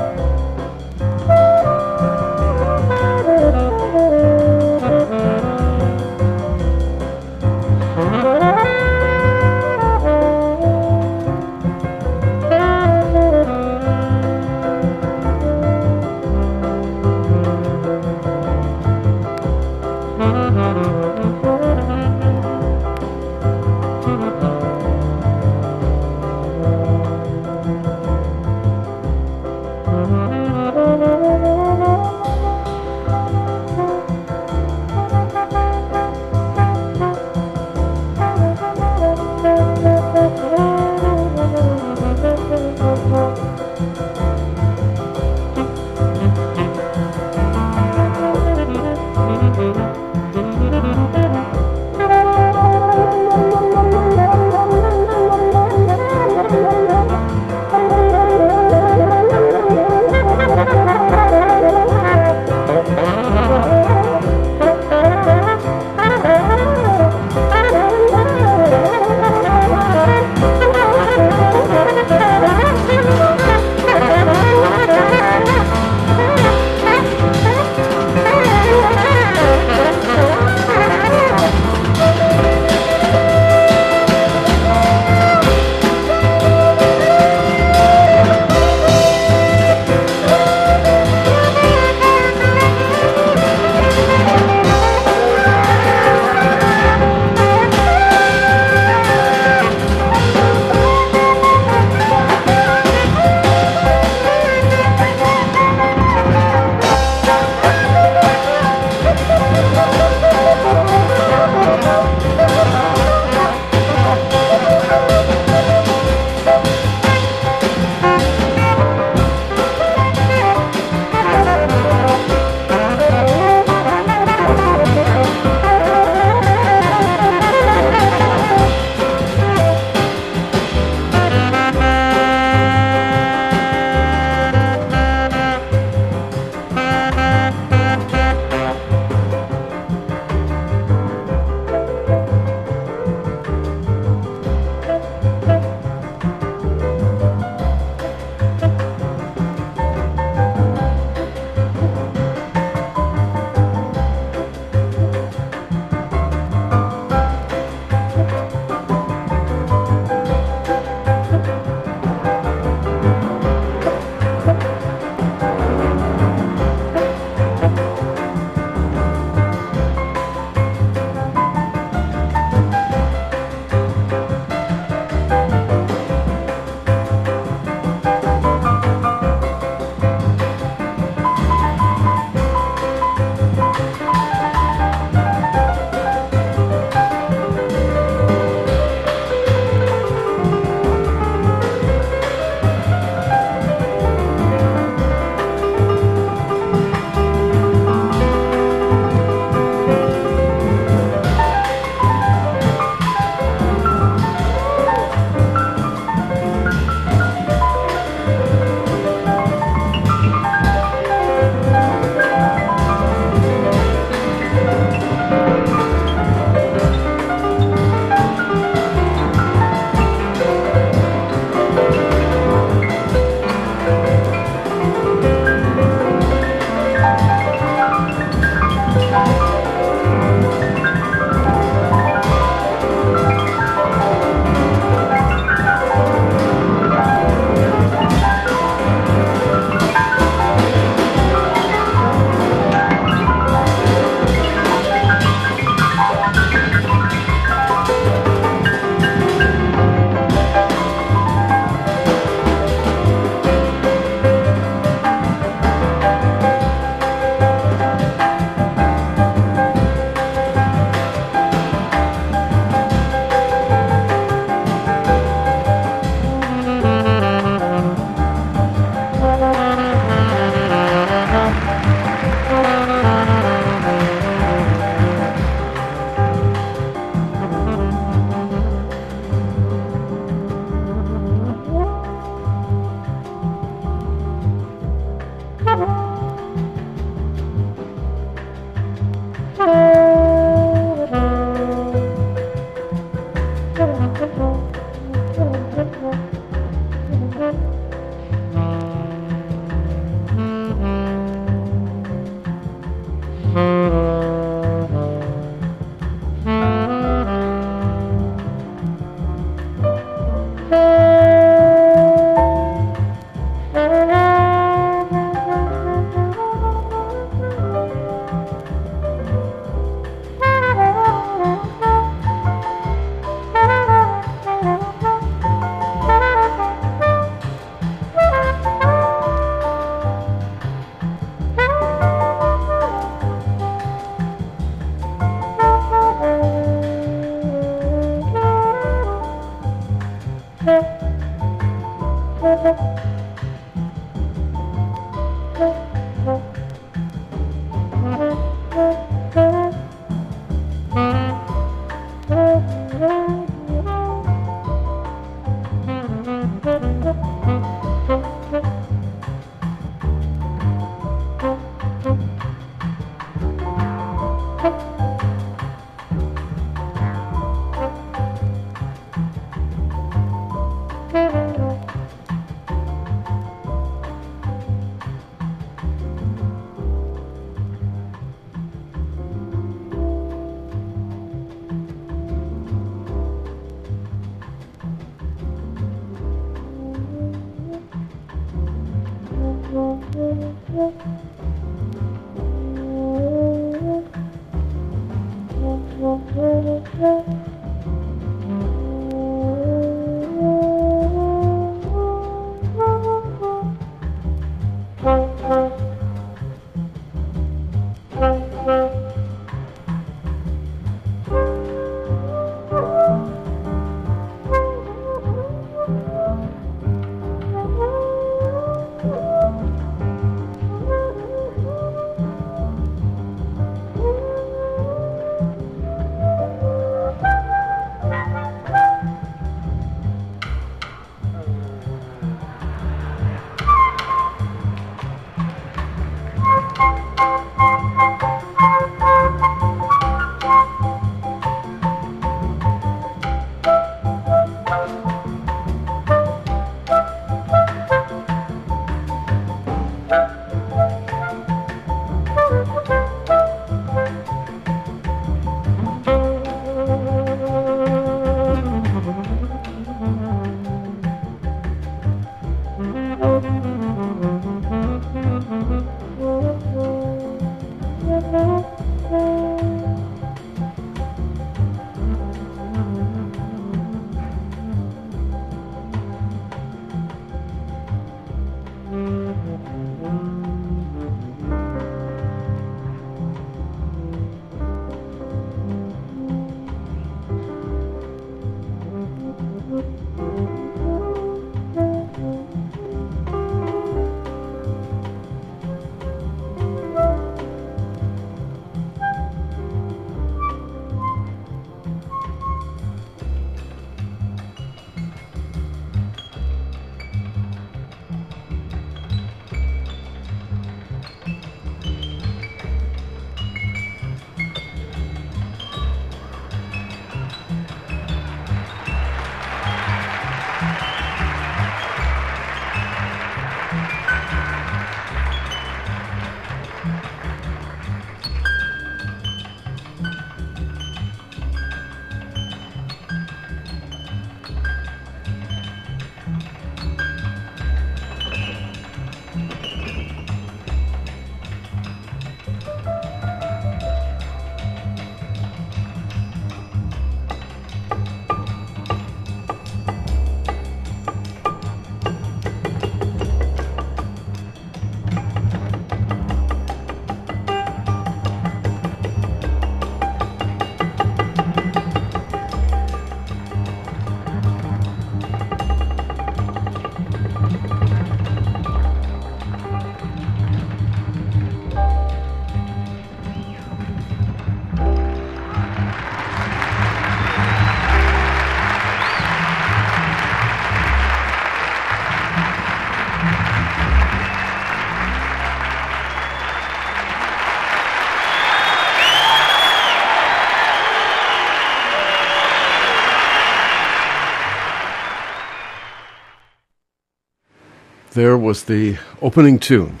there was the opening tune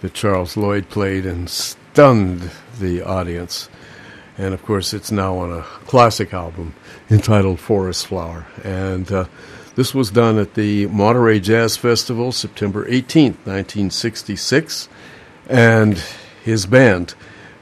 that Charles Lloyd played and stunned the audience. And of course, it's now on a classic album entitled Forest Flower. And uh, this was done at the Monterey Jazz Festival, September 18th, 1966. And his band,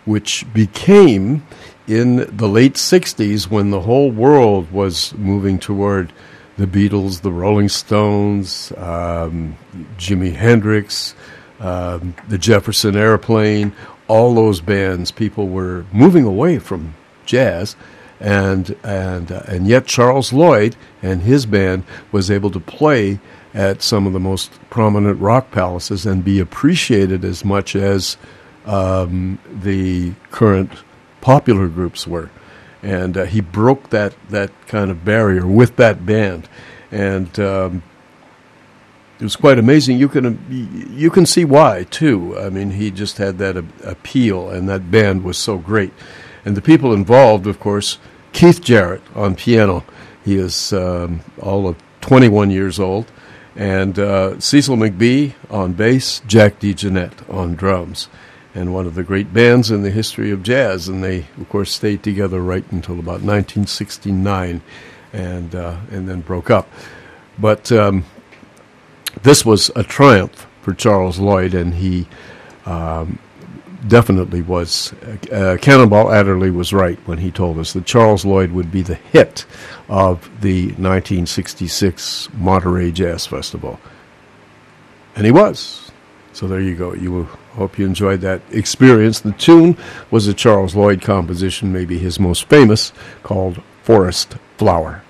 which became in the late 60s when the whole world was moving toward the Beatles, the Rolling Stones, um, Jimi Hendrix, um, the Jefferson Airplane, all those bands, people were moving away from jazz and and uh, and yet Charles Lloyd and his band was able to play at some of the most prominent rock palaces and be appreciated as much as um, the current popular groups were. And uh, he broke that, that kind of barrier with that band. And um, it was quite amazing. You can, you can see why, too. I mean, he just had that a- appeal, and that band was so great. And the people involved, of course, Keith Jarrett on piano. He is um, all of 21 years old. And uh, Cecil McBee on bass, Jack DeJohnette on drums and one of the great bands in the history of jazz. And they, of course, stayed together right until about 1969, and uh, and then broke up. But um, this was a triumph for Charles Lloyd, and he um, definitely was. Uh, Cannonball Adderley was right when he told us that Charles Lloyd would be the hit of the 1966 Monterey Jazz Festival, and he was. So there you go. You hope you enjoyed that experience. The tune was a Charles Lloyd composition, maybe his most famous, called Forest Flower.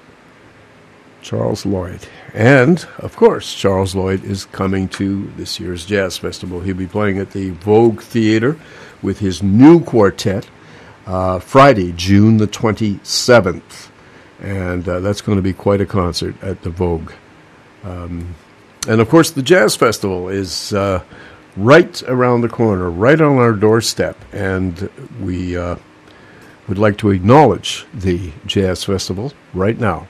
Charles Lloyd. And, of course, Charles Lloyd is coming to this year's Jazz Festival. He'll be playing at the Vogue Theater with his new quartet uh, Friday, June the 27th. And uh, that's going to be quite a concert at the Vogue. Um, and of course, the Jazz Festival is uh, right around the corner, right on our doorstep. And we uh, would like to acknowledge the Jazz Festival right now.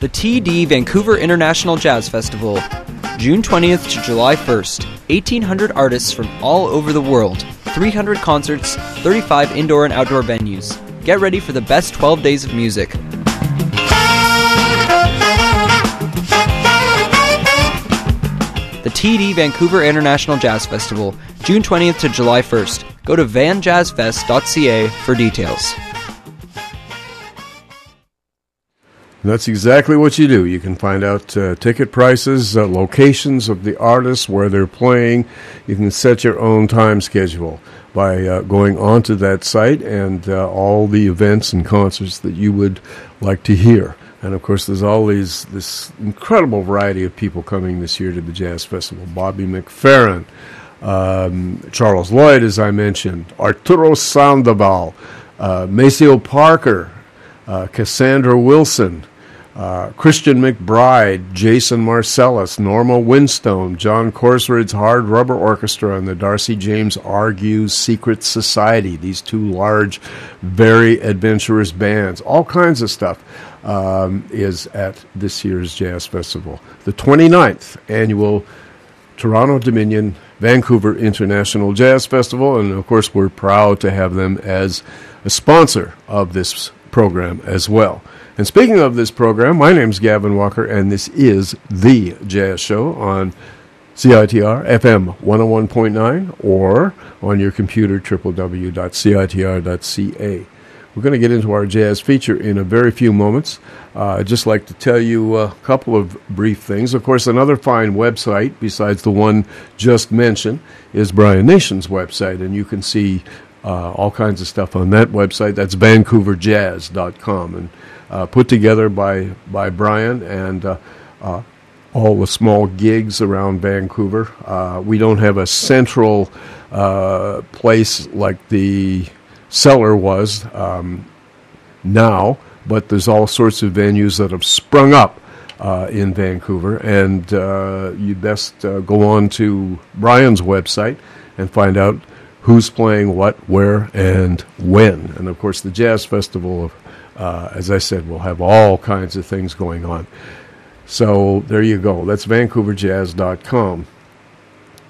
The TD Vancouver International Jazz Festival, June 20th to July 1st. 1,800 artists from all over the world, 300 concerts, 35 indoor and outdoor venues. Get ready for the best 12 days of music. The TD Vancouver International Jazz Festival, June 20th to July 1st. Go to vanjazzfest.ca for details. That's exactly what you do. You can find out uh, ticket prices, uh, locations of the artists, where they're playing. You can set your own time schedule by uh, going onto that site and uh, all the events and concerts that you would like to hear. And of course, there's all these this incredible variety of people coming this year to the Jazz Festival. Bobby McFerrin, um, Charles Lloyd, as I mentioned, Arturo Sandoval, uh, Maceo Parker, uh, Cassandra Wilson, uh, Christian McBride, Jason Marsalis, Norma Winstone, John Korsrud's Hard Rubber Orchestra, and the Darcy James Argue's Secret Society. These two large, very adventurous bands. All kinds of stuff um, is at this year's Jazz Festival. The 29th annual Toronto Dominion Vancouver International Jazz Festival, and of course, we're proud to have them as a sponsor of this program as well. And speaking of this program, my name is Gavin Walker, and this is The Jazz Show on CITR FM 101.9 or on your computer, www.citr.ca. We're going to get into our jazz feature in a very few moments. Uh, I'd just like to tell you a couple of brief things. Of course, another fine website, besides the one just mentioned, is Brian Nation's website, and you can see uh, all kinds of stuff on that website. That's vancouverjazz.com and uh, put together by, by Brian and uh, uh, all the small gigs around Vancouver. Uh, we don't have a central uh, place like the cellar was um, now, but there's all sorts of venues that have sprung up uh, in Vancouver, and uh, you best uh, go on to Brian's website and find out who's playing what, where, and when. And of course, the Jazz Festival, uh, as I said, will have all kinds of things going on. So there you go. That's VancouverJazz.com.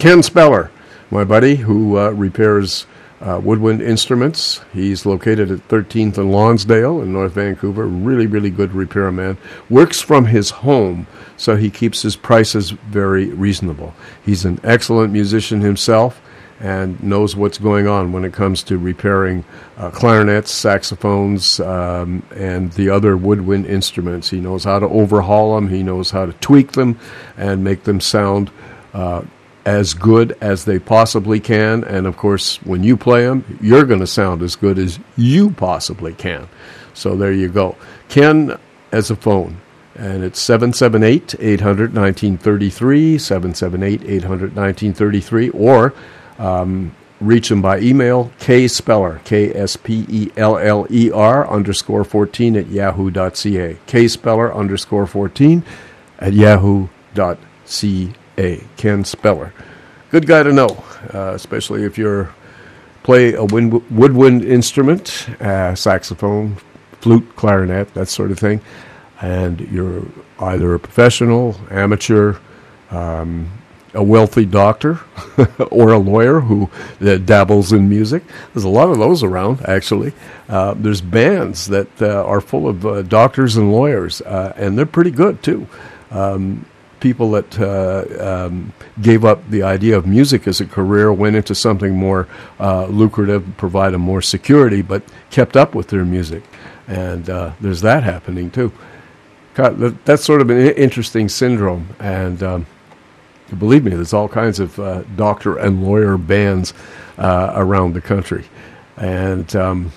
Ken Speller, my buddy, who uh, repairs uh, woodwind instruments. He's located at 13th and Lonsdale in North Vancouver. Really, really good repairman. Works from his home, so he keeps his prices very reasonable. He's an excellent musician himself and knows what's going on when it comes to repairing uh, clarinets, saxophones, um, and the other woodwind instruments. He knows how to overhaul them, he knows how to tweak them and make them sound uh, as good as they possibly can. And of course, when you play them, you're going to sound as good as you possibly can. So there you go. Ken as a phone. And it's 778 800 1933, 778 800 1933, or um, reach him by email, kspeller, K S P E L L E R underscore 14 at yahoo.ca. kspeller underscore 14 at yahoo.ca. Ken Speller. Good guy to know, uh, especially if you're play a wind, woodwind instrument, uh, saxophone, flute, clarinet, that sort of thing, and you're either a professional, amateur, um, a wealthy doctor, or a lawyer who that dabbles in music. There's a lot of those around, actually. Uh, there's bands that uh, are full of uh, doctors and lawyers, uh, and they're pretty good too. Um, people that uh, um, gave up the idea of music as a career went into something more uh, lucrative, provide them more security, but kept up with their music. And there's that happening too. That's sort of an interesting syndrome. And um, believe me, there's all kinds of uh, doctor and lawyer bands uh, around the country. And um,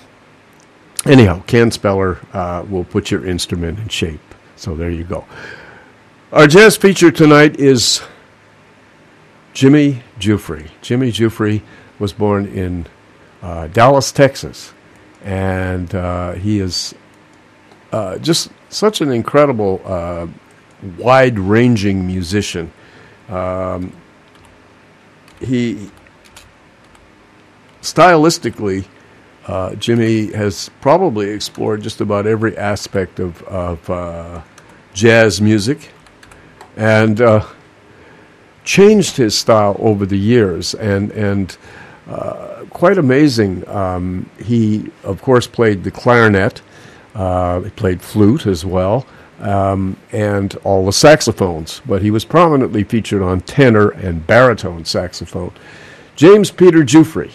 anyhow, Ken Speller uh, will put your instrument in shape. So there you go. Our jazz feature tonight is Jimmy Giuffre. Jimmy Giuffre was born in uh, Dallas, Texas, and uh, he is uh, just such an incredible, uh, wide ranging musician. Um, he stylistically, uh, Jimmy has probably explored just about every aspect of, of uh, jazz music and uh, changed his style over the years. And, and uh, quite amazing. Um, he, of course, played the clarinet. Uh, he played flute as well, um, and all the saxophones. But he was prominently featured on tenor and baritone saxophone. James Peter Giuffre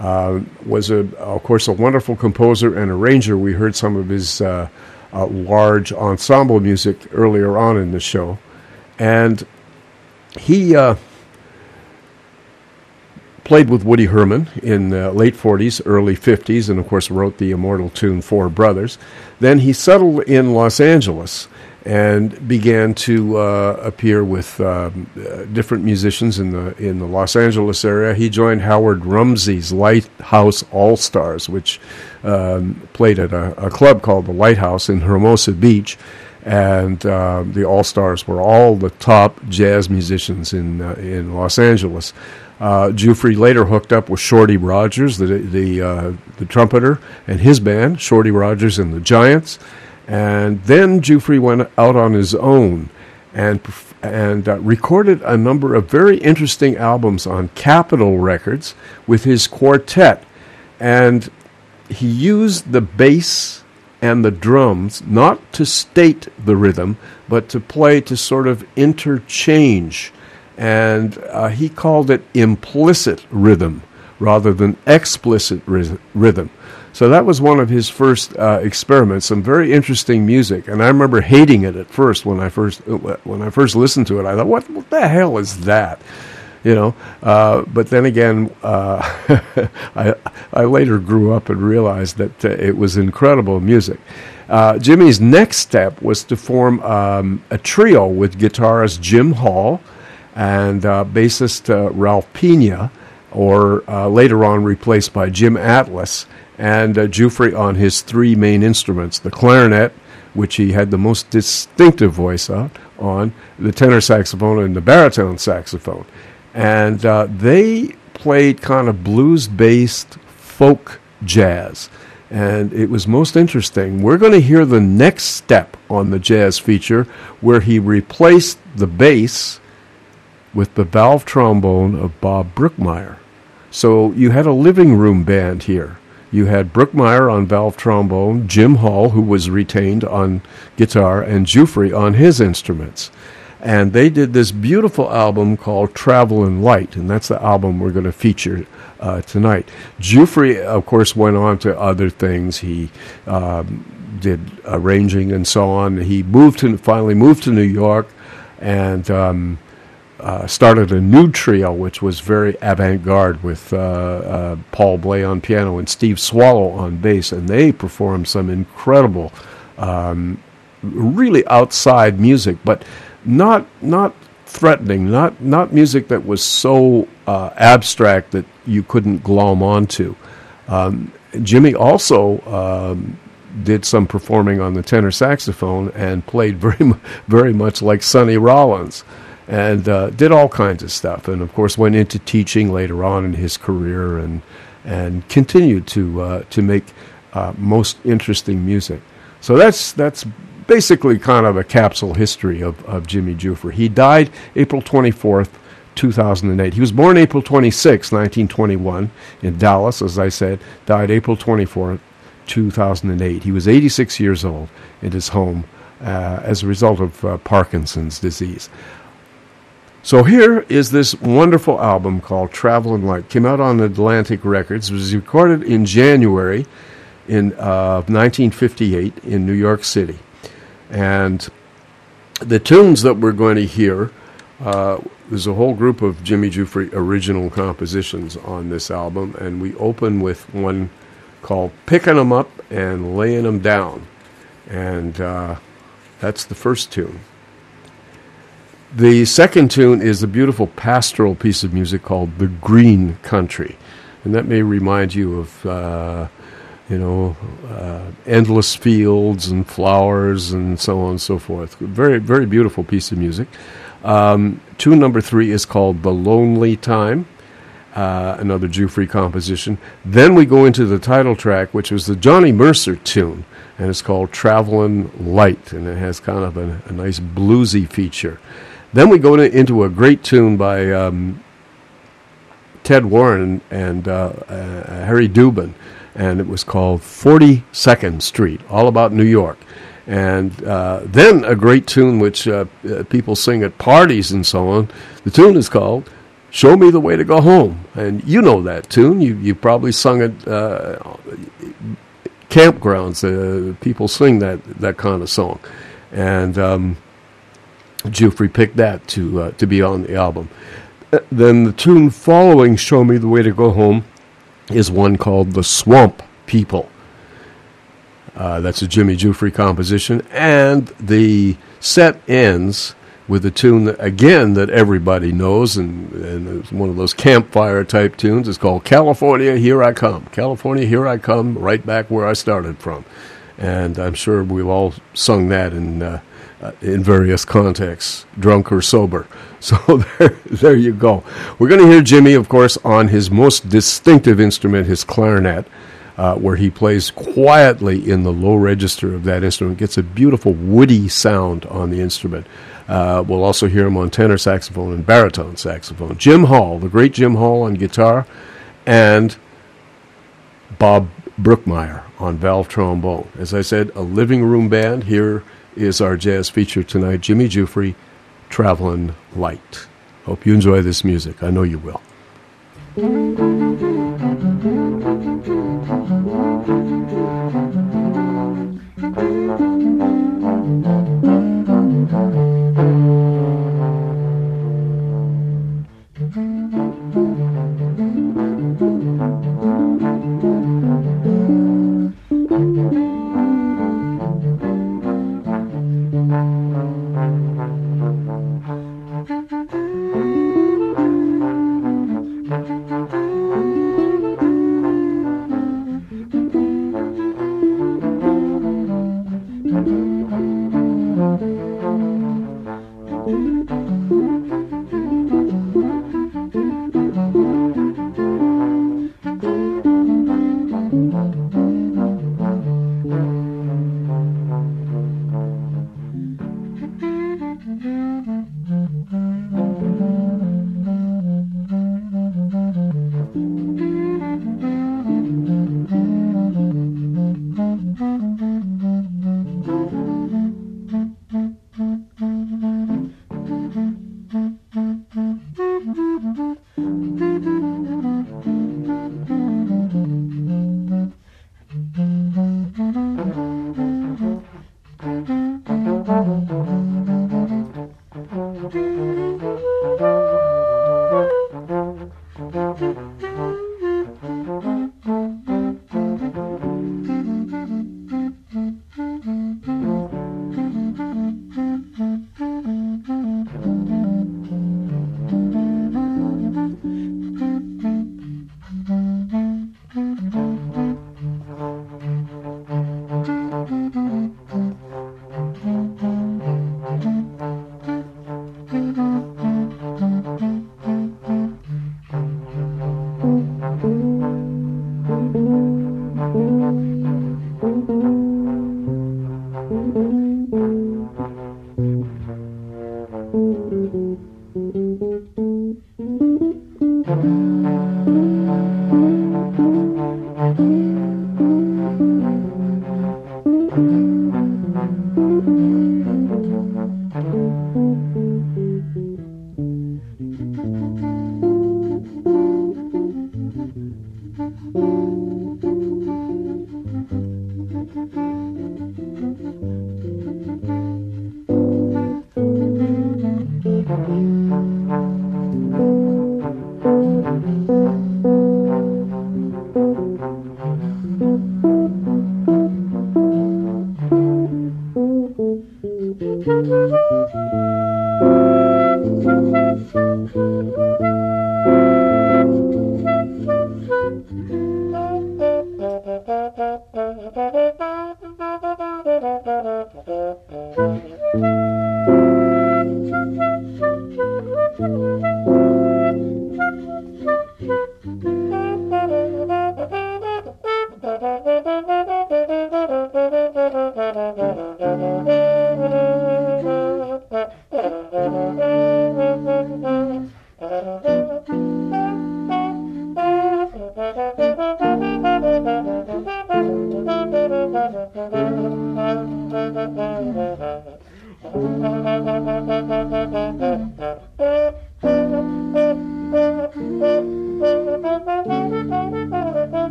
uh, was, a, of course, a wonderful composer and arranger. We heard some of his uh, uh, large ensemble music earlier on in the show, and he uh, played with Woody Herman in the late 40s, early 50s, and of course wrote the immortal tune Four Brothers. Then he settled in Los Angeles and began to uh, appear with um, uh, different musicians in the in the Los Angeles area. He joined Howard Rumsey's Lighthouse All Stars, which um, played at a, a, club called the Lighthouse in Hermosa Beach. And uh, the All Stars were all the top jazz musicians in uh, in Los Angeles. Uh, Giuffre later hooked up with Shorty Rogers, the the uh, the trumpeter, and his band, Shorty Rogers and the Giants. And then Giuffre went out on his own and and uh, recorded a number of very interesting albums on Capitol Records with his quartet. And he used the bass and the drums not to state the rhythm, but to play to sort of interchange and uh, he called it implicit rhythm rather than explicit rhythm. So that was one of his first uh, experiments. Some very interesting music, and I remember hating it at first when I first uh, when I first listened to it. I thought, "What, what the hell is that?" You know. Uh, but then again, uh, I I later grew up and realized that uh, it was incredible music. Uh, Jimmy's next step was to form um, a trio with guitarist Jim Hall and uh, bassist uh, Ralph Pena, or uh, later on replaced by Jim Atlas, and uh, Giuffre on his three main instruments the clarinet, which he had the most distinctive voice on, on the tenor saxophone, and the baritone saxophone. And uh, they played kind of blues based folk jazz. And it was most interesting. We're going to hear the next step on the jazz feature where he replaced the bass with the valve trombone of Bob Brookmeyer. So you had a living room band here. You had Brookmeyer on valve trombone, Jim Hall, who was retained on guitar, and Giuffre on his instruments. And they did this beautiful album called Travelin' Light, and that's the album we're going to feature uh, tonight. Giuffre, of course, went on to other things. He um, did arranging and so on. He moved to finally moved to New York, and um, uh, started a new trio, which was very avant garde with uh, uh, Paul Bley on piano and Steve Swallow on bass, and they performed some incredible, um, really outside music, but not not threatening, not not music that was so abstract that you couldn't glom onto. Um, Jimmy also um, did some performing on the tenor saxophone and played very very much like Sonny Rollins and uh, did all kinds of stuff. And of course, went into teaching later on in his career, and and continued to uh, to make uh, most interesting music. So that's that's basically kind of a capsule history of, of Jimmy Giuffre. He died April twenty fourth. 2008. He was born April 26, 1921, in Dallas, as I said, died April 24, 2008. He was 86 years old in his home uh, as a result of uh, Parkinson's disease. So here is this wonderful album called Traveling Light. Came out on Atlantic Records. It was recorded in January in uh, 1958 in New York City. And the tunes that we're going to hear, uh, there's a whole group of Jimmy Giuffre original compositions on this album, and we open with one called Picking 'em Up and Laying 'em Down. And uh, that's the first tune. The second tune is a beautiful pastoral piece of music called The Green Country. And that may remind you of, uh, you know, uh, endless fields and flowers and so on and so forth. Very, very beautiful piece of music. Um, tune number three is called The Lonely Time, uh, another Giuffre composition. Then we go into the title track, which was the Johnny Mercer tune, and it's called Travelin' Light, and it has kind of a, a nice bluesy feature. Then we go to, into a great tune by um, Ted Warren and uh, uh, Harry Dubin, and it was called 42nd Street, all about New York. And uh, then a great tune which uh, uh, people sing at parties and so on. The tune is called "Show Me the Way to Go Home," and you know that tune. You you probably sung it uh, campgrounds. People sing that that kind of song, and um, Giuffre picked that to uh, to be on the album. Uh, then the tune following "Show Me the Way to Go Home" is one called "The Swamp People." Uh, that's a Jimmy Giuffre composition, and the set ends with a tune that, again that everybody knows, and, and it's one of those campfire type tunes. It's called "California, Here I Come." California, here I come, right back where I started from, and I'm sure we've all sung that in uh, uh, in various contexts, drunk or sober. So there, there you go. We're going to hear Jimmy, of course, on his most distinctive instrument, his clarinet uh, where he plays quietly in the low register of that instrument, gets a beautiful woody sound on the instrument. Uh, we'll also hear him on tenor saxophone and baritone saxophone. Jim Hall, the great Jim Hall on guitar, and Bob Brookmeyer on valve trombone. As I said, a living room band. Here is our jazz feature tonight Jimmy Giuffre, Traveling Light. Hope you enjoy this music. I know you will.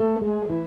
Thank you.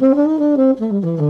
Mm-hmm.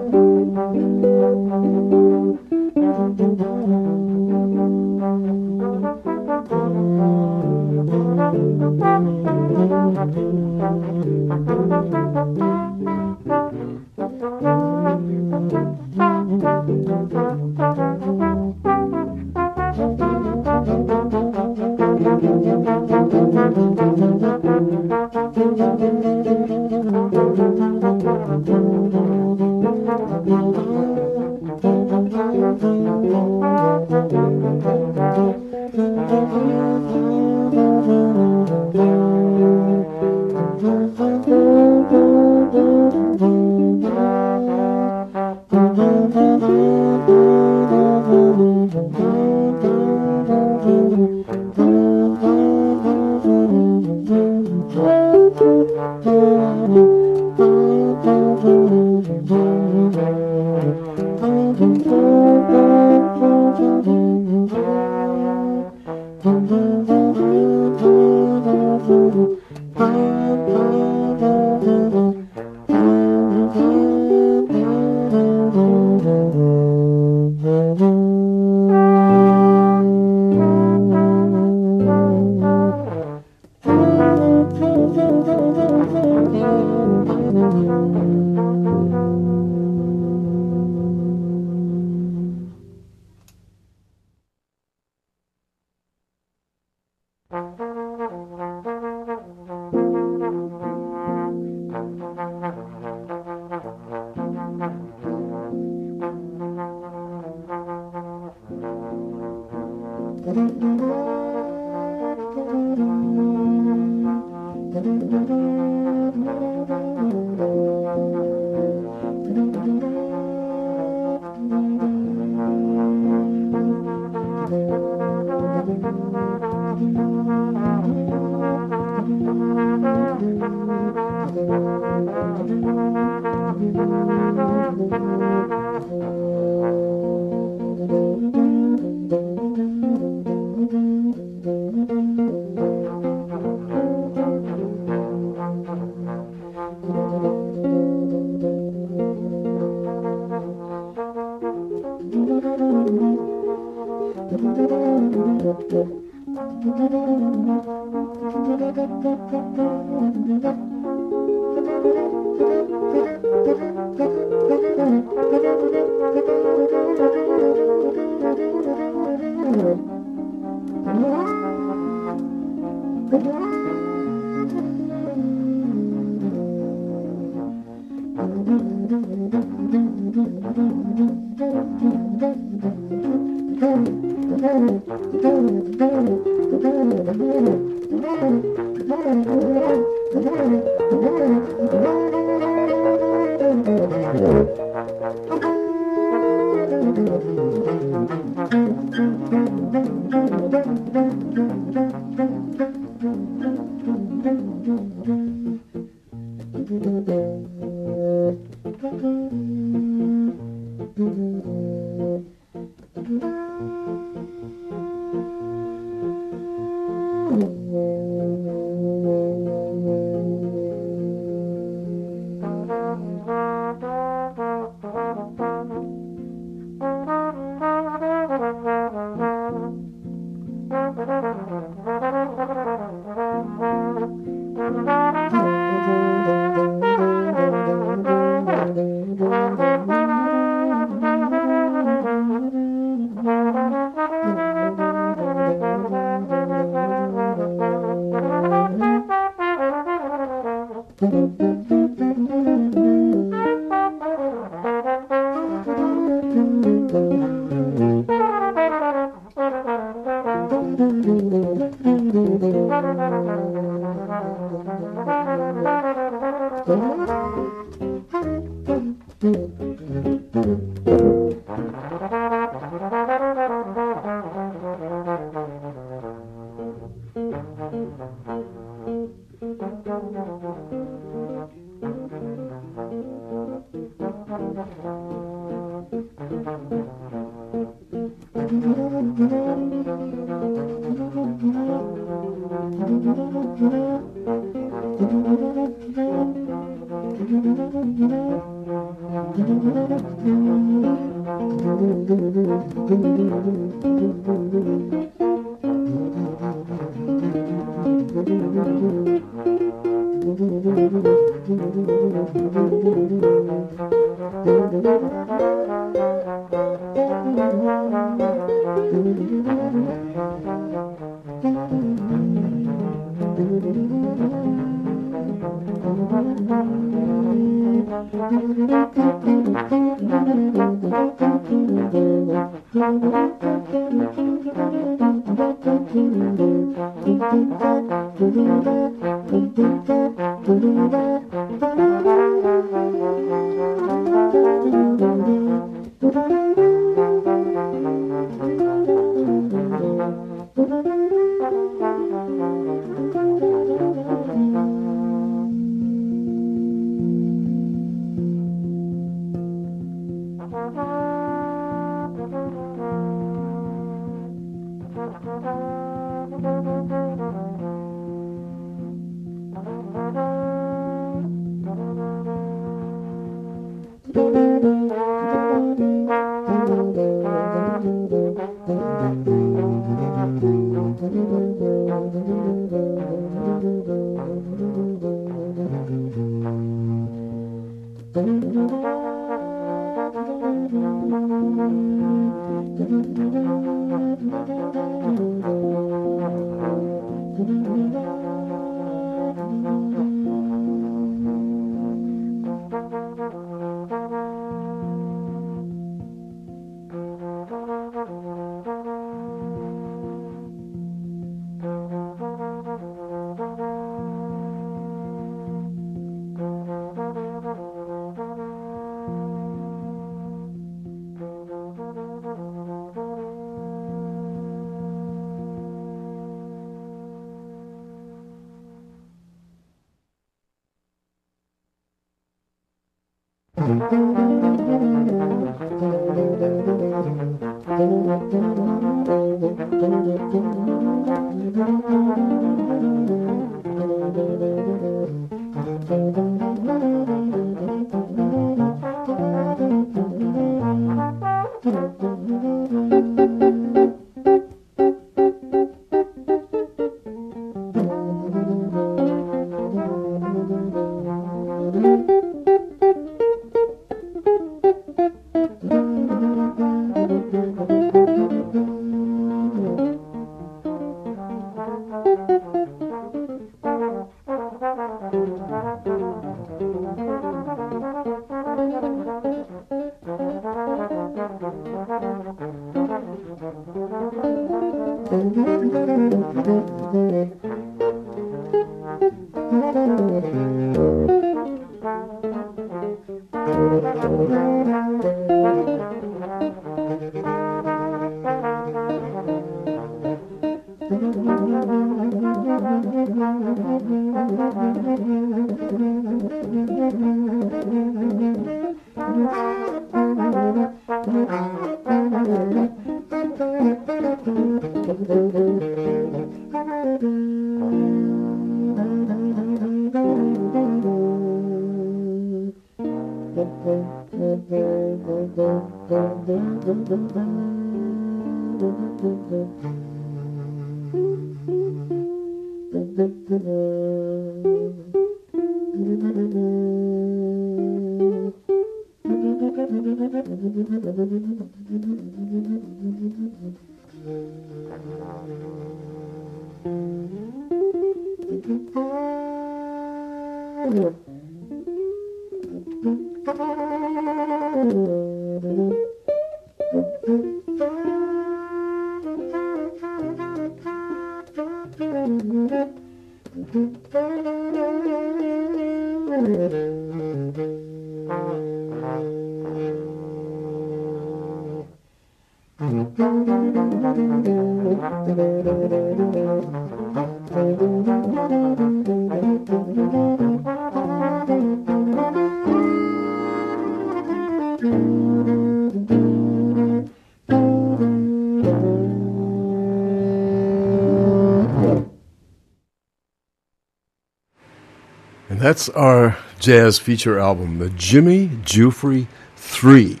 That's our jazz feature album, the Jimmy Giuffre 3.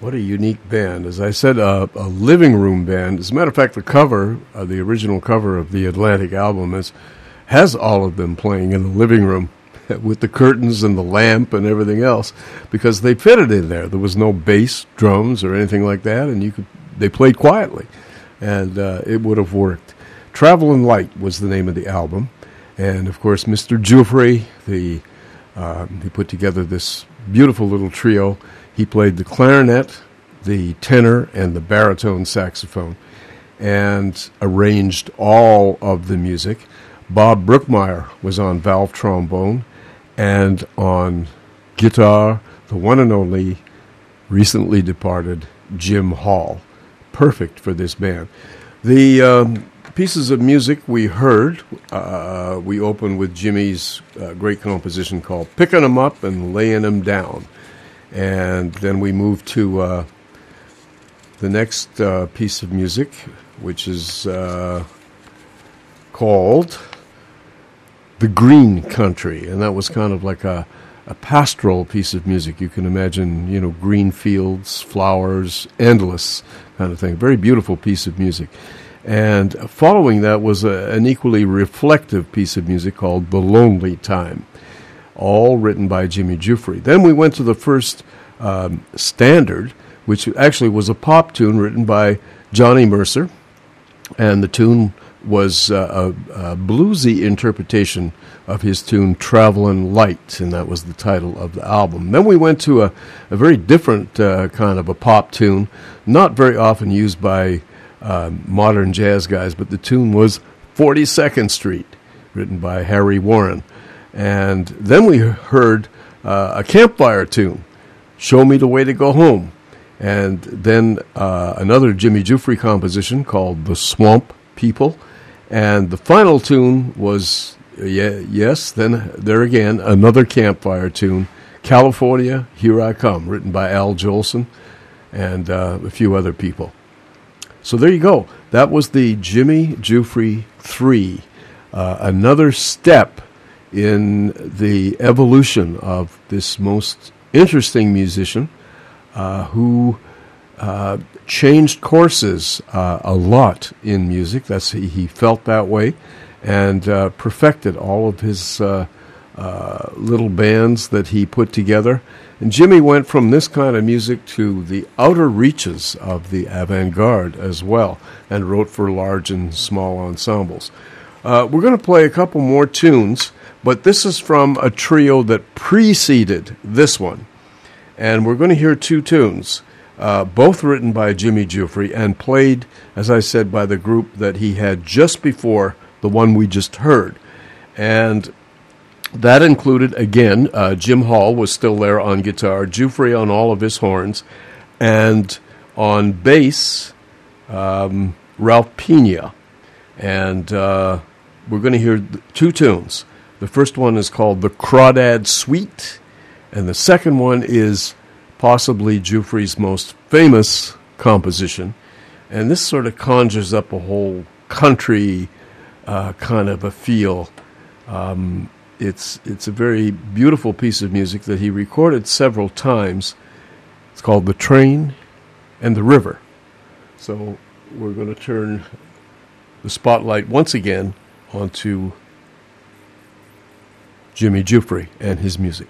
What a unique band. As I said, uh, a living room band. As a matter of fact, the cover, uh, the original cover of the Atlantic album, is, has all of them playing in the living room with the curtains and the lamp and everything else because they fitted in there. There was no bass, drums, or anything like that, and you could they played quietly, and uh, it would have worked. Trav'lin' Light was the name of the album. And of course, Mr. Giuffre, the uh, he put together this beautiful little trio. He played the clarinet, the tenor, and the baritone saxophone, and arranged all of the music. Bob Brookmeyer was on valve trombone, and on guitar, the one and only, recently departed Jim Hall. Perfect for this band. The um, pieces of music we heard, uh, we opened with Jimmy's uh, great composition called Picking 'em Up and Laying 'em Down. And then we moved to uh, the next uh, piece of music, which is uh, called The Green Country. And that was kind of like a, a pastoral piece of music. You can imagine, you know, green fields, flowers, endless kind of thing. Very beautiful piece of music. And following that was a, an equally reflective piece of music called The Lonely Time, all written by Jimmy Giuffre. Then we went to the first um, standard, which actually was a pop tune written by Johnny Mercer, and the tune was uh, a, a, bluesy interpretation of his tune Travelin' Light, and that was the title of the album. Then we went to a, a very different uh, kind of a pop tune, not very often used by uh, modern jazz guys, but the tune was 42nd Street, written by Harry Warren. And then we heard uh, a campfire tune, Show Me the Way to Go Home. And then uh, another Jimmy Giuffre composition called The Swamp People. And the final tune was, yeah, yes, then there again, another campfire tune California, Here I Come, written by Al Jolson and uh, a few other people. So there you go. That was the Jimmy Giuffre 3, uh, another step in the evolution of this most interesting musician uh, who uh, changed courses uh, a lot in music. That's he, he felt that way, and uh, perfected all of his uh, little bands that he put together. And Jimmy went from this kind of music to the outer reaches of the avant-garde as well, and wrote for large and small ensembles. we're going to play a couple more tunes. But this is from a trio that preceded this one. And we're going to hear two tunes, uh, both written by Jimmy Giuffre and played, as I said, by the group that he had just before the one we just heard. And that included, again, uh, Jim Hall was still there on guitar, Giuffre on all of his horns, and on bass, um, Ralph Pena. And uh, we're going to hear two tunes. The first one is called The Crawdad Suite, and the second one is possibly Giuffre's most famous composition. And this sort of conjures up a whole country uh, kind of a feel. Um, it's, it's a very beautiful piece of music that he recorded several times. It's called The Train and the River. So we're going to turn the spotlight once again onto Jimmy Giuffre and his music.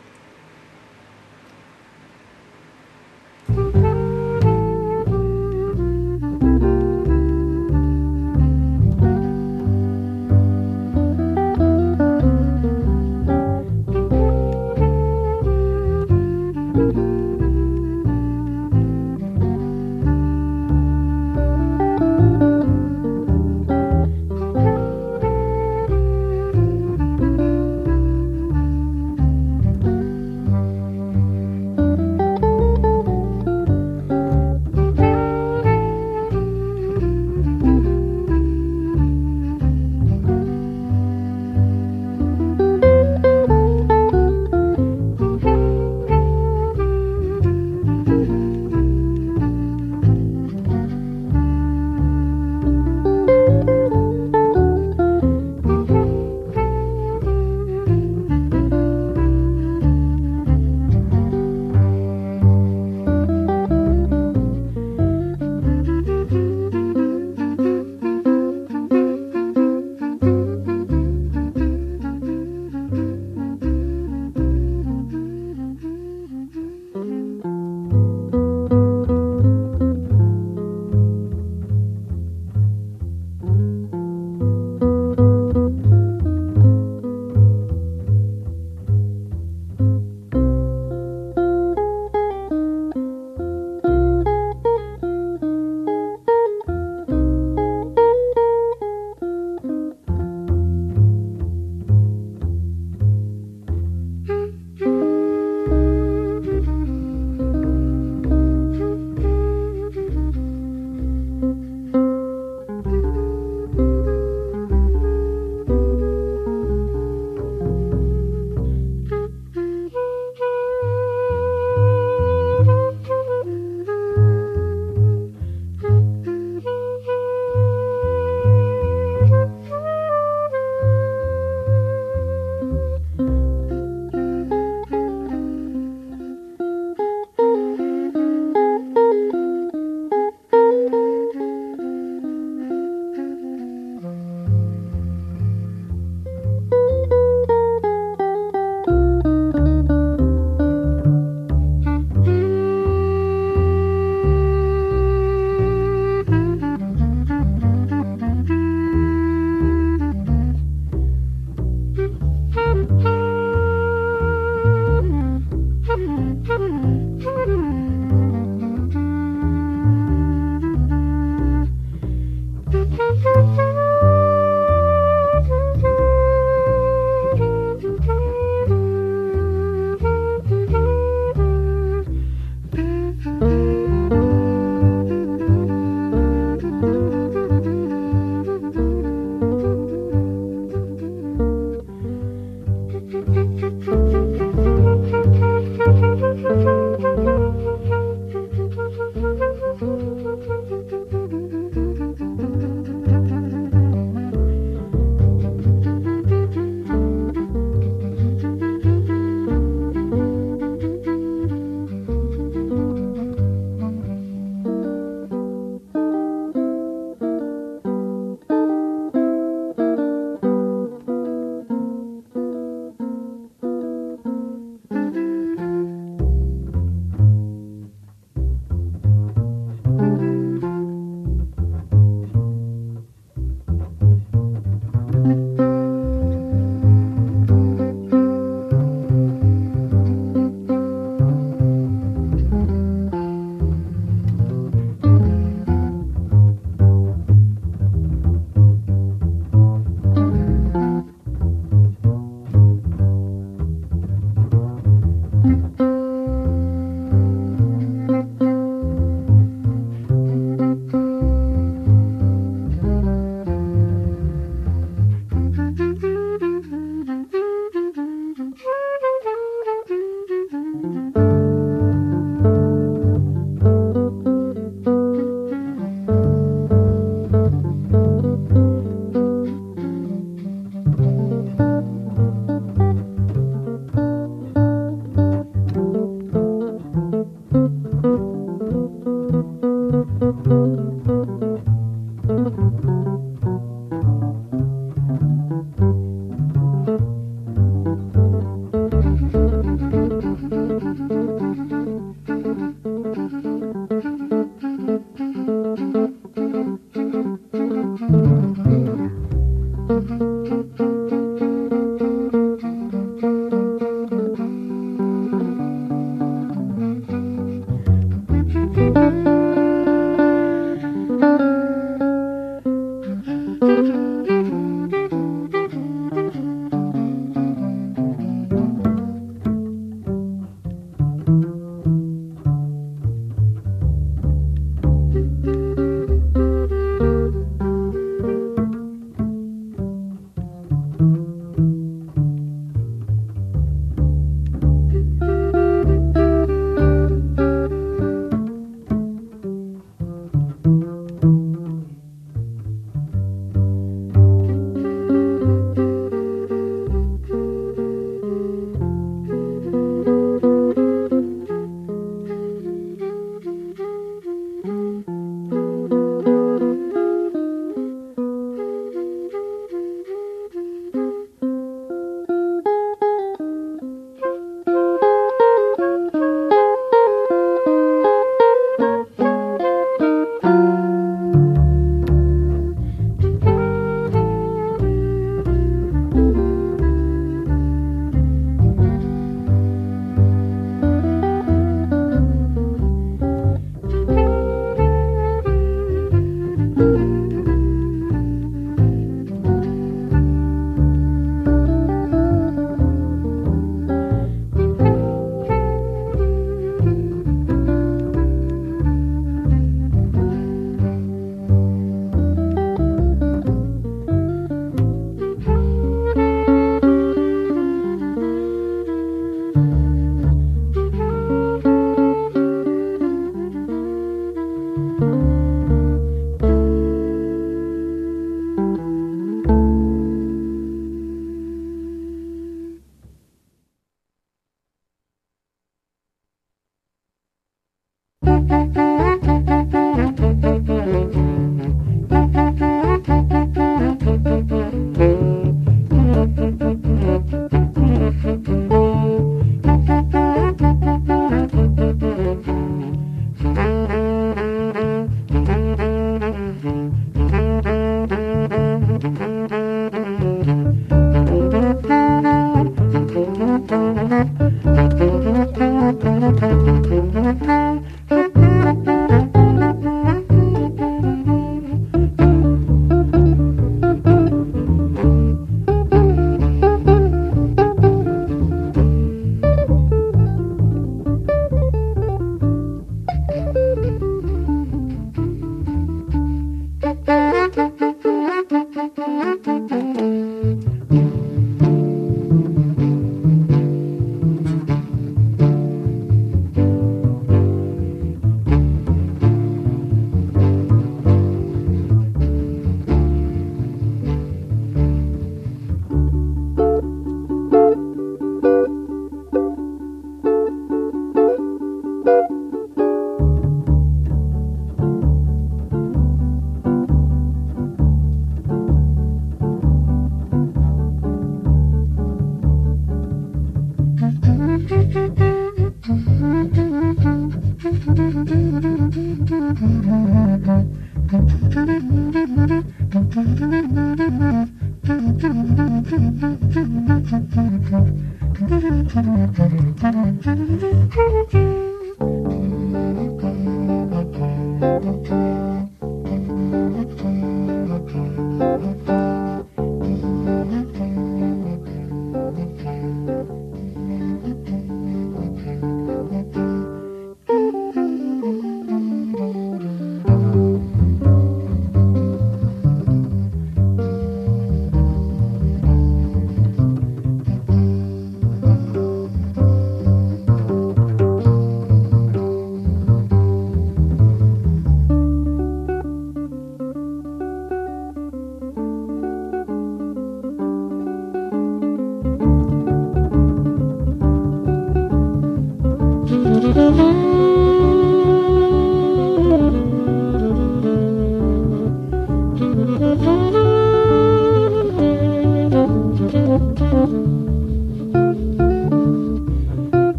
嗯。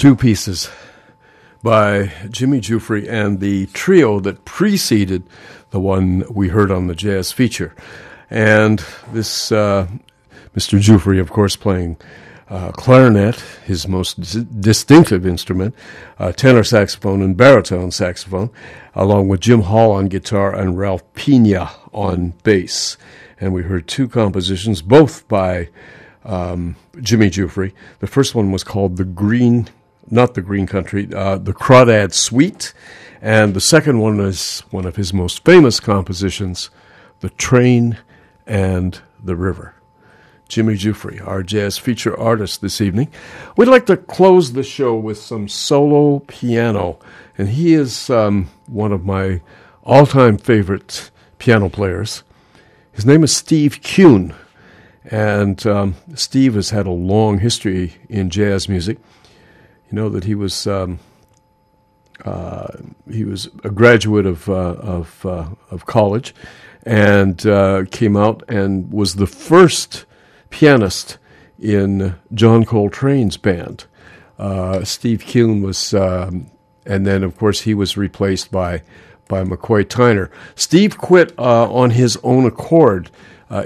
Two pieces by Jimmy Giuffre and the trio that preceded the one we heard on the jazz feature. And this uh, Mr. Giuffre, of course, playing uh, clarinet, his most dis- distinctive instrument, uh, tenor saxophone and baritone saxophone, along with Jim Hall on guitar and Ralph Peña on bass. And we heard two compositions, both by um, Jimmy Giuffre. The first one was called The Green not the Green Country, uh, the Crawdad Suite. And the second one is one of his most famous compositions, The Train and the River. Jimmy Giuffre, our jazz feature artist this evening. We'd like to close the show with some solo piano, and he is um, one of my all time favorite piano players. His name is Steve Kuhn, and um, Steve has had a long history in jazz music. You know that he was um, uh, he was a graduate of uh, of uh, of college, and uh, came out and was the first pianist in John Coltrane's band. Uh, Steve Kuhn was, um, and then of course he was replaced by by McCoy Tyner. Steve quit uh, on his own accord.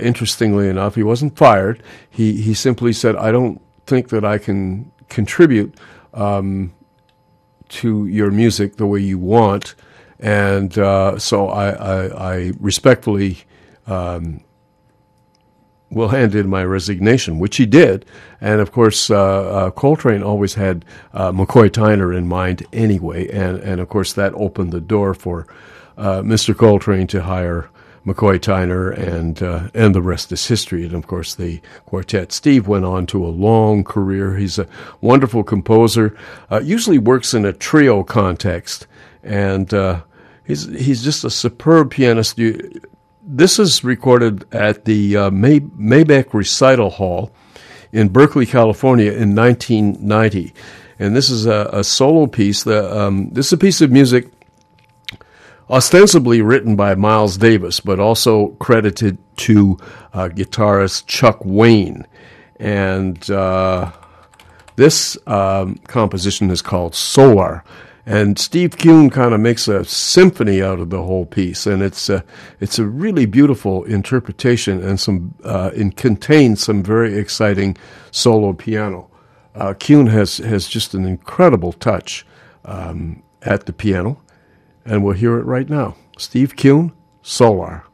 interestingly enough, he wasn't fired. He he simply said, "I don't think that I can contribute um, to your music the way you want. And uh, so I, I, I respectfully um, will hand in my resignation, which he did. And of course, uh, uh, Coltrane always had uh, McCoy Tyner in mind anyway. And, and of course, that opened the door for uh, Mr. Coltrane to hire McCoy Tyner, and uh, and the rest is history. And of course, the quartet. Steve went on to a long career. He's a wonderful composer. Uh, usually works in a trio context, and uh, he's he's just a superb pianist. You, this is recorded at the uh, May, Maybeck Recital Hall in Berkeley, California, in 1990. And this is a, a solo piece. The, um, this is a piece of music ostensibly written by Miles Davis, but also credited to uh, guitarist Chuck Wayne. And uh, this um, composition is called Solar. And Steve Kuhn kind of makes a symphony out of the whole piece, and it's a, it's a really beautiful interpretation, and some uh, it contains some very exciting solo piano. Uh, Kuhn has has just an incredible touch um, at the piano, and we'll hear it right now. Steve Kuhn, Solar.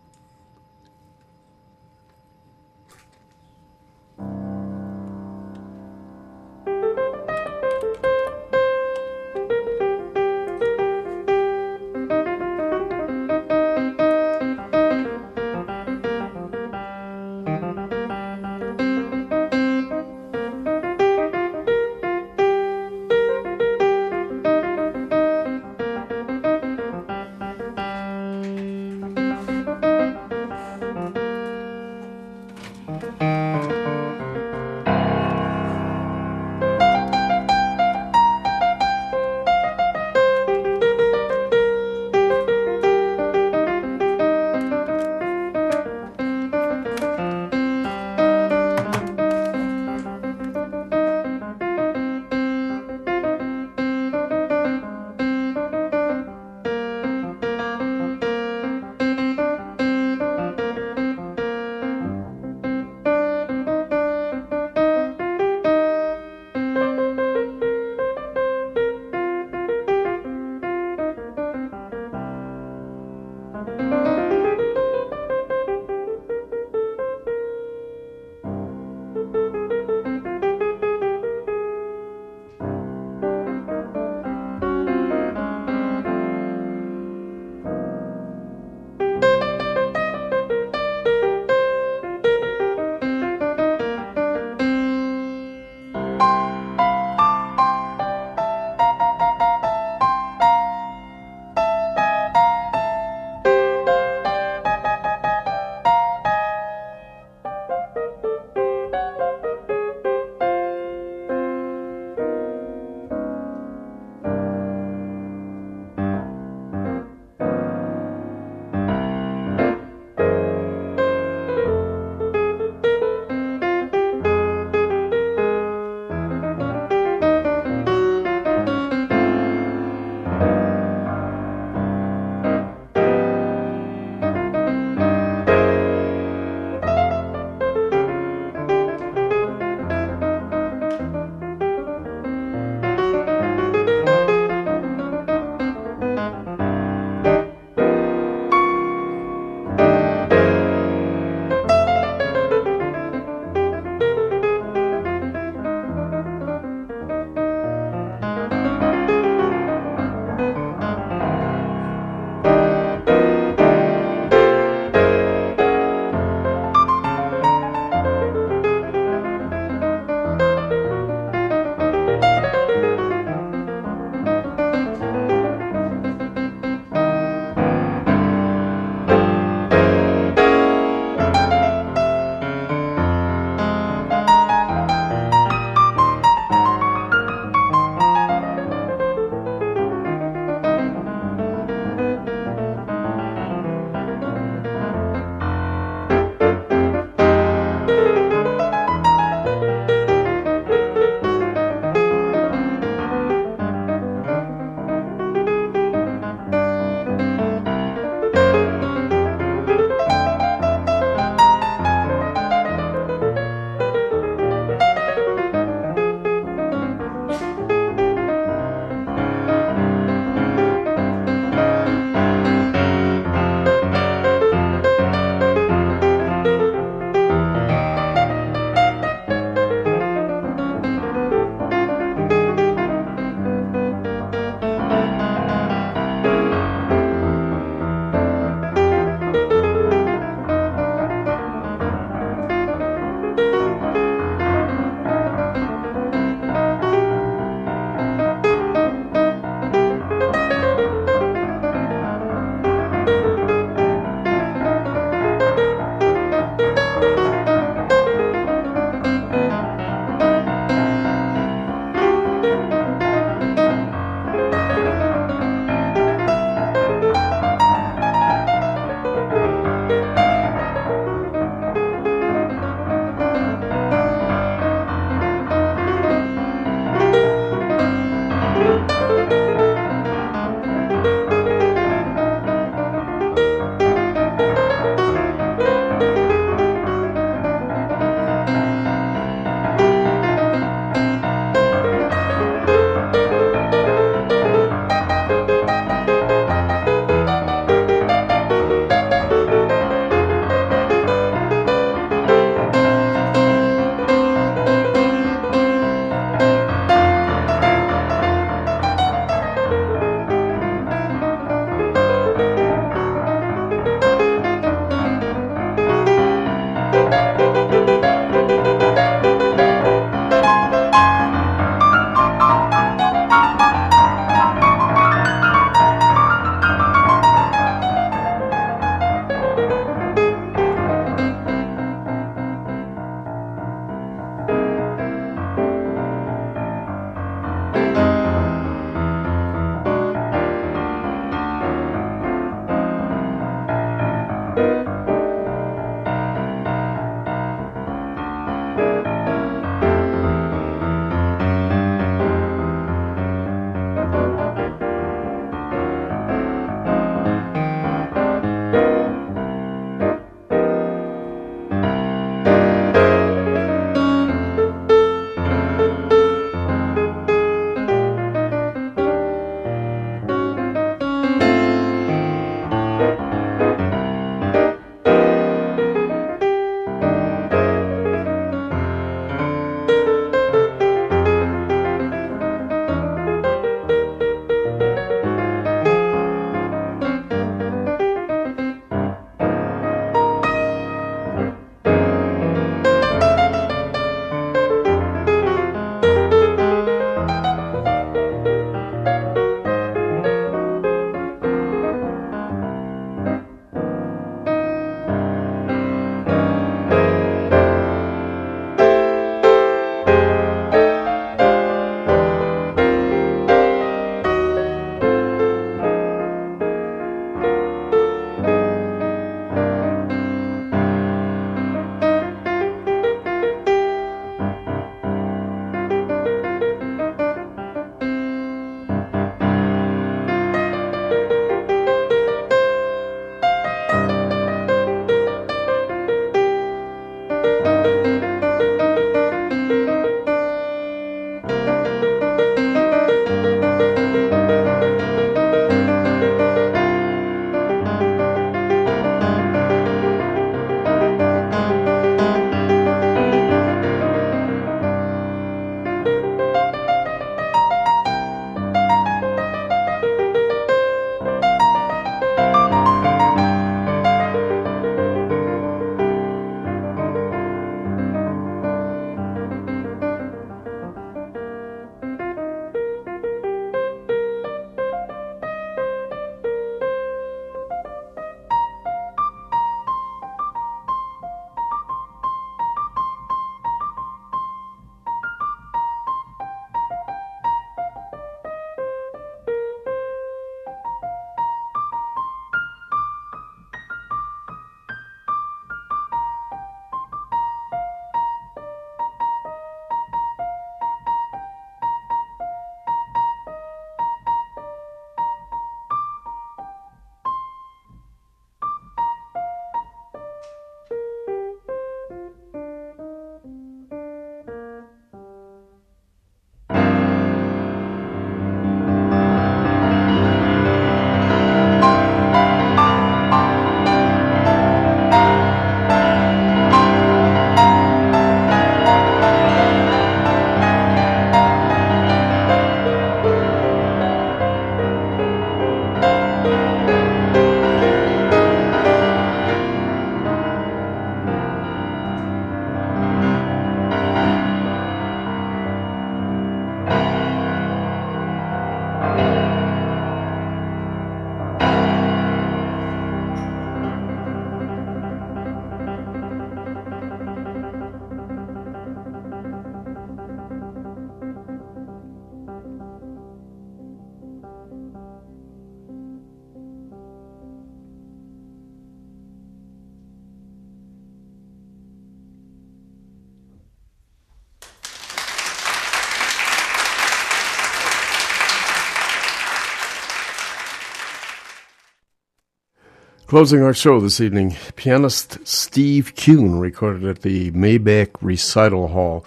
Closing our show this evening, pianist Steve Kuhn recorded at the Maybeck Recital Hall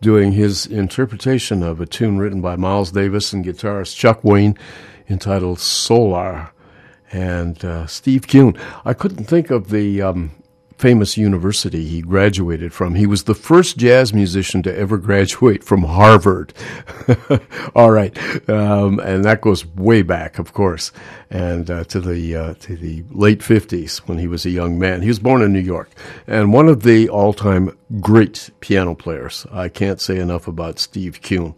doing his interpretation of a tune written by Miles Davis and guitarist Chuck Wayne entitled Solar. And uh, Steve Kuhn, I couldn't think of the um, famous university he graduated from. He was the first jazz musician to ever graduate from Harvard. All right, um, and that goes way back, of course, and uh, to the uh, to the late fifties when he was a young man. He was born in New York, and one of the all-time great piano players. I can't say enough about Steve Kuhn.